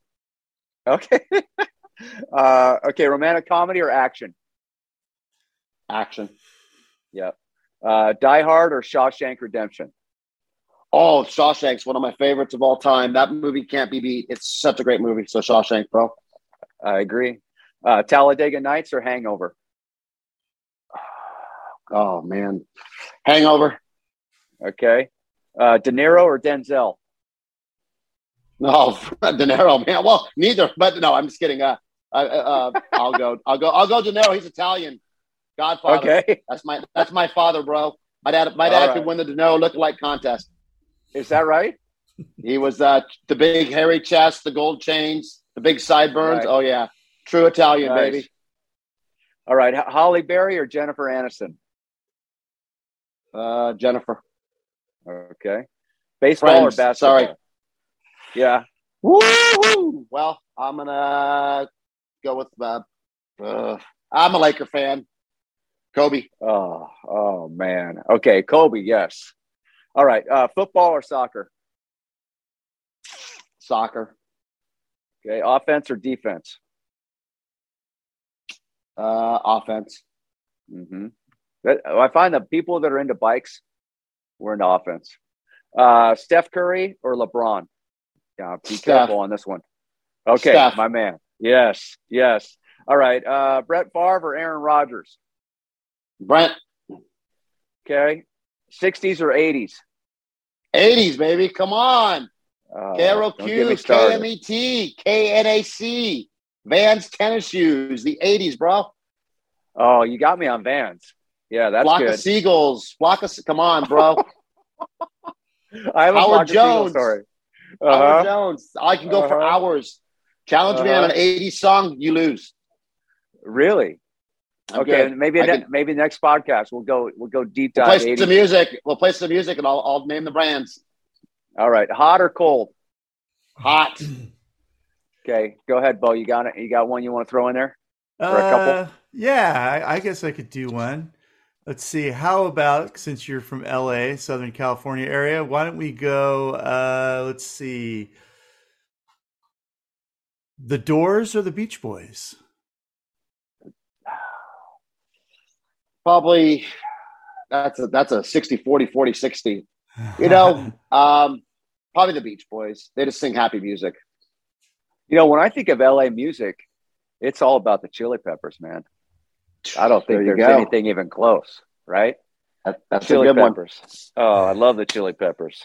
Okay. *laughs* uh, okay, romantic comedy or action? Action. Yep. Uh, Die Hard or Shawshank Redemption? Oh, Shawshank's one of my favorites of all time. That movie can't be beat. It's such a great movie. So Shawshank, bro. I agree. Uh, Talladega Nights or Hangover? *sighs* Oh man, Hangover. Okay. Uh, De Niro or Denzel? No, *laughs* De Niro, man. Well, neither. But no, I'm just kidding. Uh, uh, uh, *laughs* I'll go. I'll go. I'll go. De Niro. He's Italian. Godfather. Okay. That's my. That's my father, bro. My dad. My dad All could right. win the De Niro lookalike contest. Is that right? He was uh, the big hairy chest, the gold chains, the big sideburns. Right. Oh yeah, true Italian Nice. baby. All right. Halle Berry or Jennifer Aniston? Uh, Jennifer. Okay. Baseball Friends, or basketball? sorry. Yeah. Woo-hoo! Well, I'm gonna go with. Uh, uh, I'm a Laker fan. Kobe. Oh, oh man. Okay, Kobe. Yes. All right. Uh, football or soccer? Soccer. Okay. Offense or defense? Uh, offense. hmm I find that people that are into bikes, we're into offense. Uh, Steph Curry or LeBron? Yeah, be Steph. careful on this one. Okay, Steph. my man. Yes, yes. All right. Uh, Brett Favre or Aaron Rodgers? Brett. Okay. 60s or 80s? 80s, baby. Come on. Uh, K-R-O-Q, don't get me started. K-M-E-T, K-N-A-C. Vans tennis shoes. The 80s, bro. Oh, you got me on Vans. Yeah, that's Flock good. of seagulls. Flock of, come on, bro. *laughs* I have a Howard Flock of Jones. story. Howard Uh-huh. Jones. I can go for Uh-huh. hours. Challenge me on an Uh-huh. 80s song, you lose. Really? I'm okay, good. maybe ne- can- maybe next podcast we'll go we'll go deep We'll dive. play 80s. some music. We'll play some music and I'll, I'll name the brands. All right, hot or cold? Hot. *clears throat* Okay, go ahead, Beau. You got it. You got one you want to throw in there? For a couple? Uh, yeah, I, I guess I could do one. Let's see. How about since you're from LA, Southern California area, why don't we go? Uh, let's see. The Doors or the Beach Boys? *sighs* Probably that's a that's a 60 40 40 60. You know, *laughs* um, probably the Beach Boys. They just sing happy music. You know, when I think of LA music, it's all about the Chili Peppers, man. I don't think you there's go. anything even close, right? That, that's Chili a good one. Peppers. Oh, I love the Chili Peppers.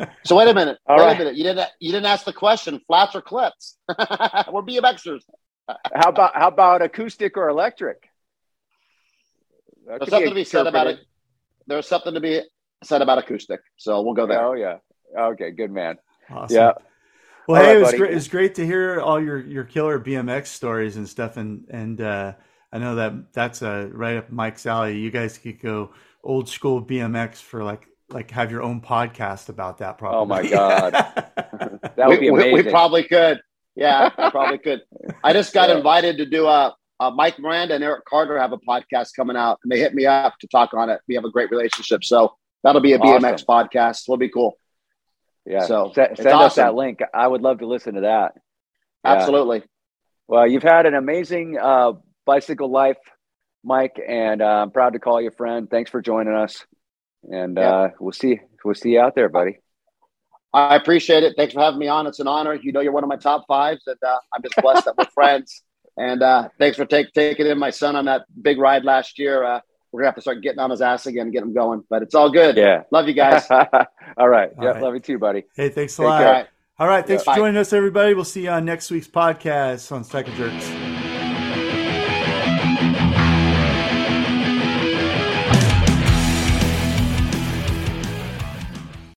*laughs* So wait a minute. All wait right. a minute. You didn't you didn't ask the question. Flats or clips? *laughs* We're BMXers. How about how about acoustic or electric? That There's could something to be said about it. There's something to be said about acoustic. So we'll go there. Oh yeah. Okay, good man. Awesome. Yeah. Well, All hey, right, it was great. It was great to hear all your your killer BMX stories and stuff, and and uh, I know that that's uh, right up Mike's alley. You guys could go old school BMX for like like have your own podcast about that. Probably. Oh, my God. *laughs* That would we, be amazing. we probably could. Yeah, we *laughs* probably could. I just got Yeah. invited to do a, a Mike Miranda and Eric Carter have a podcast coming out, and they hit me up to talk on it. We have a great relationship, so that'll be a BMX podcast. It'll be cool. Yeah. so, it's send us that link. I would love to listen to that. Yeah. Absolutely. Well, you've had an amazing uh, bicycle life, Mike, and uh, I'm proud to call you a friend. Thanks for joining us, and Yeah. uh, we'll see we'll see you out there, buddy. I appreciate it. Thanks for having me on. It's an honor. You know, you're one of my top fives, and uh, I'm just blessed that we're *laughs* friends. And uh, thanks for take, taking in my son on that big ride last year. We're gonna have to start getting on his ass again, and get him going. But it's all good. Yeah. Love you guys. *laughs* All right. All yeah. right. Love you too, buddy. hey, thanks a Take lot. care. all right. All right, thanks Yeah. for Bye. joining us, everybody. We'll see you on next week's podcast on Cycle Jerks.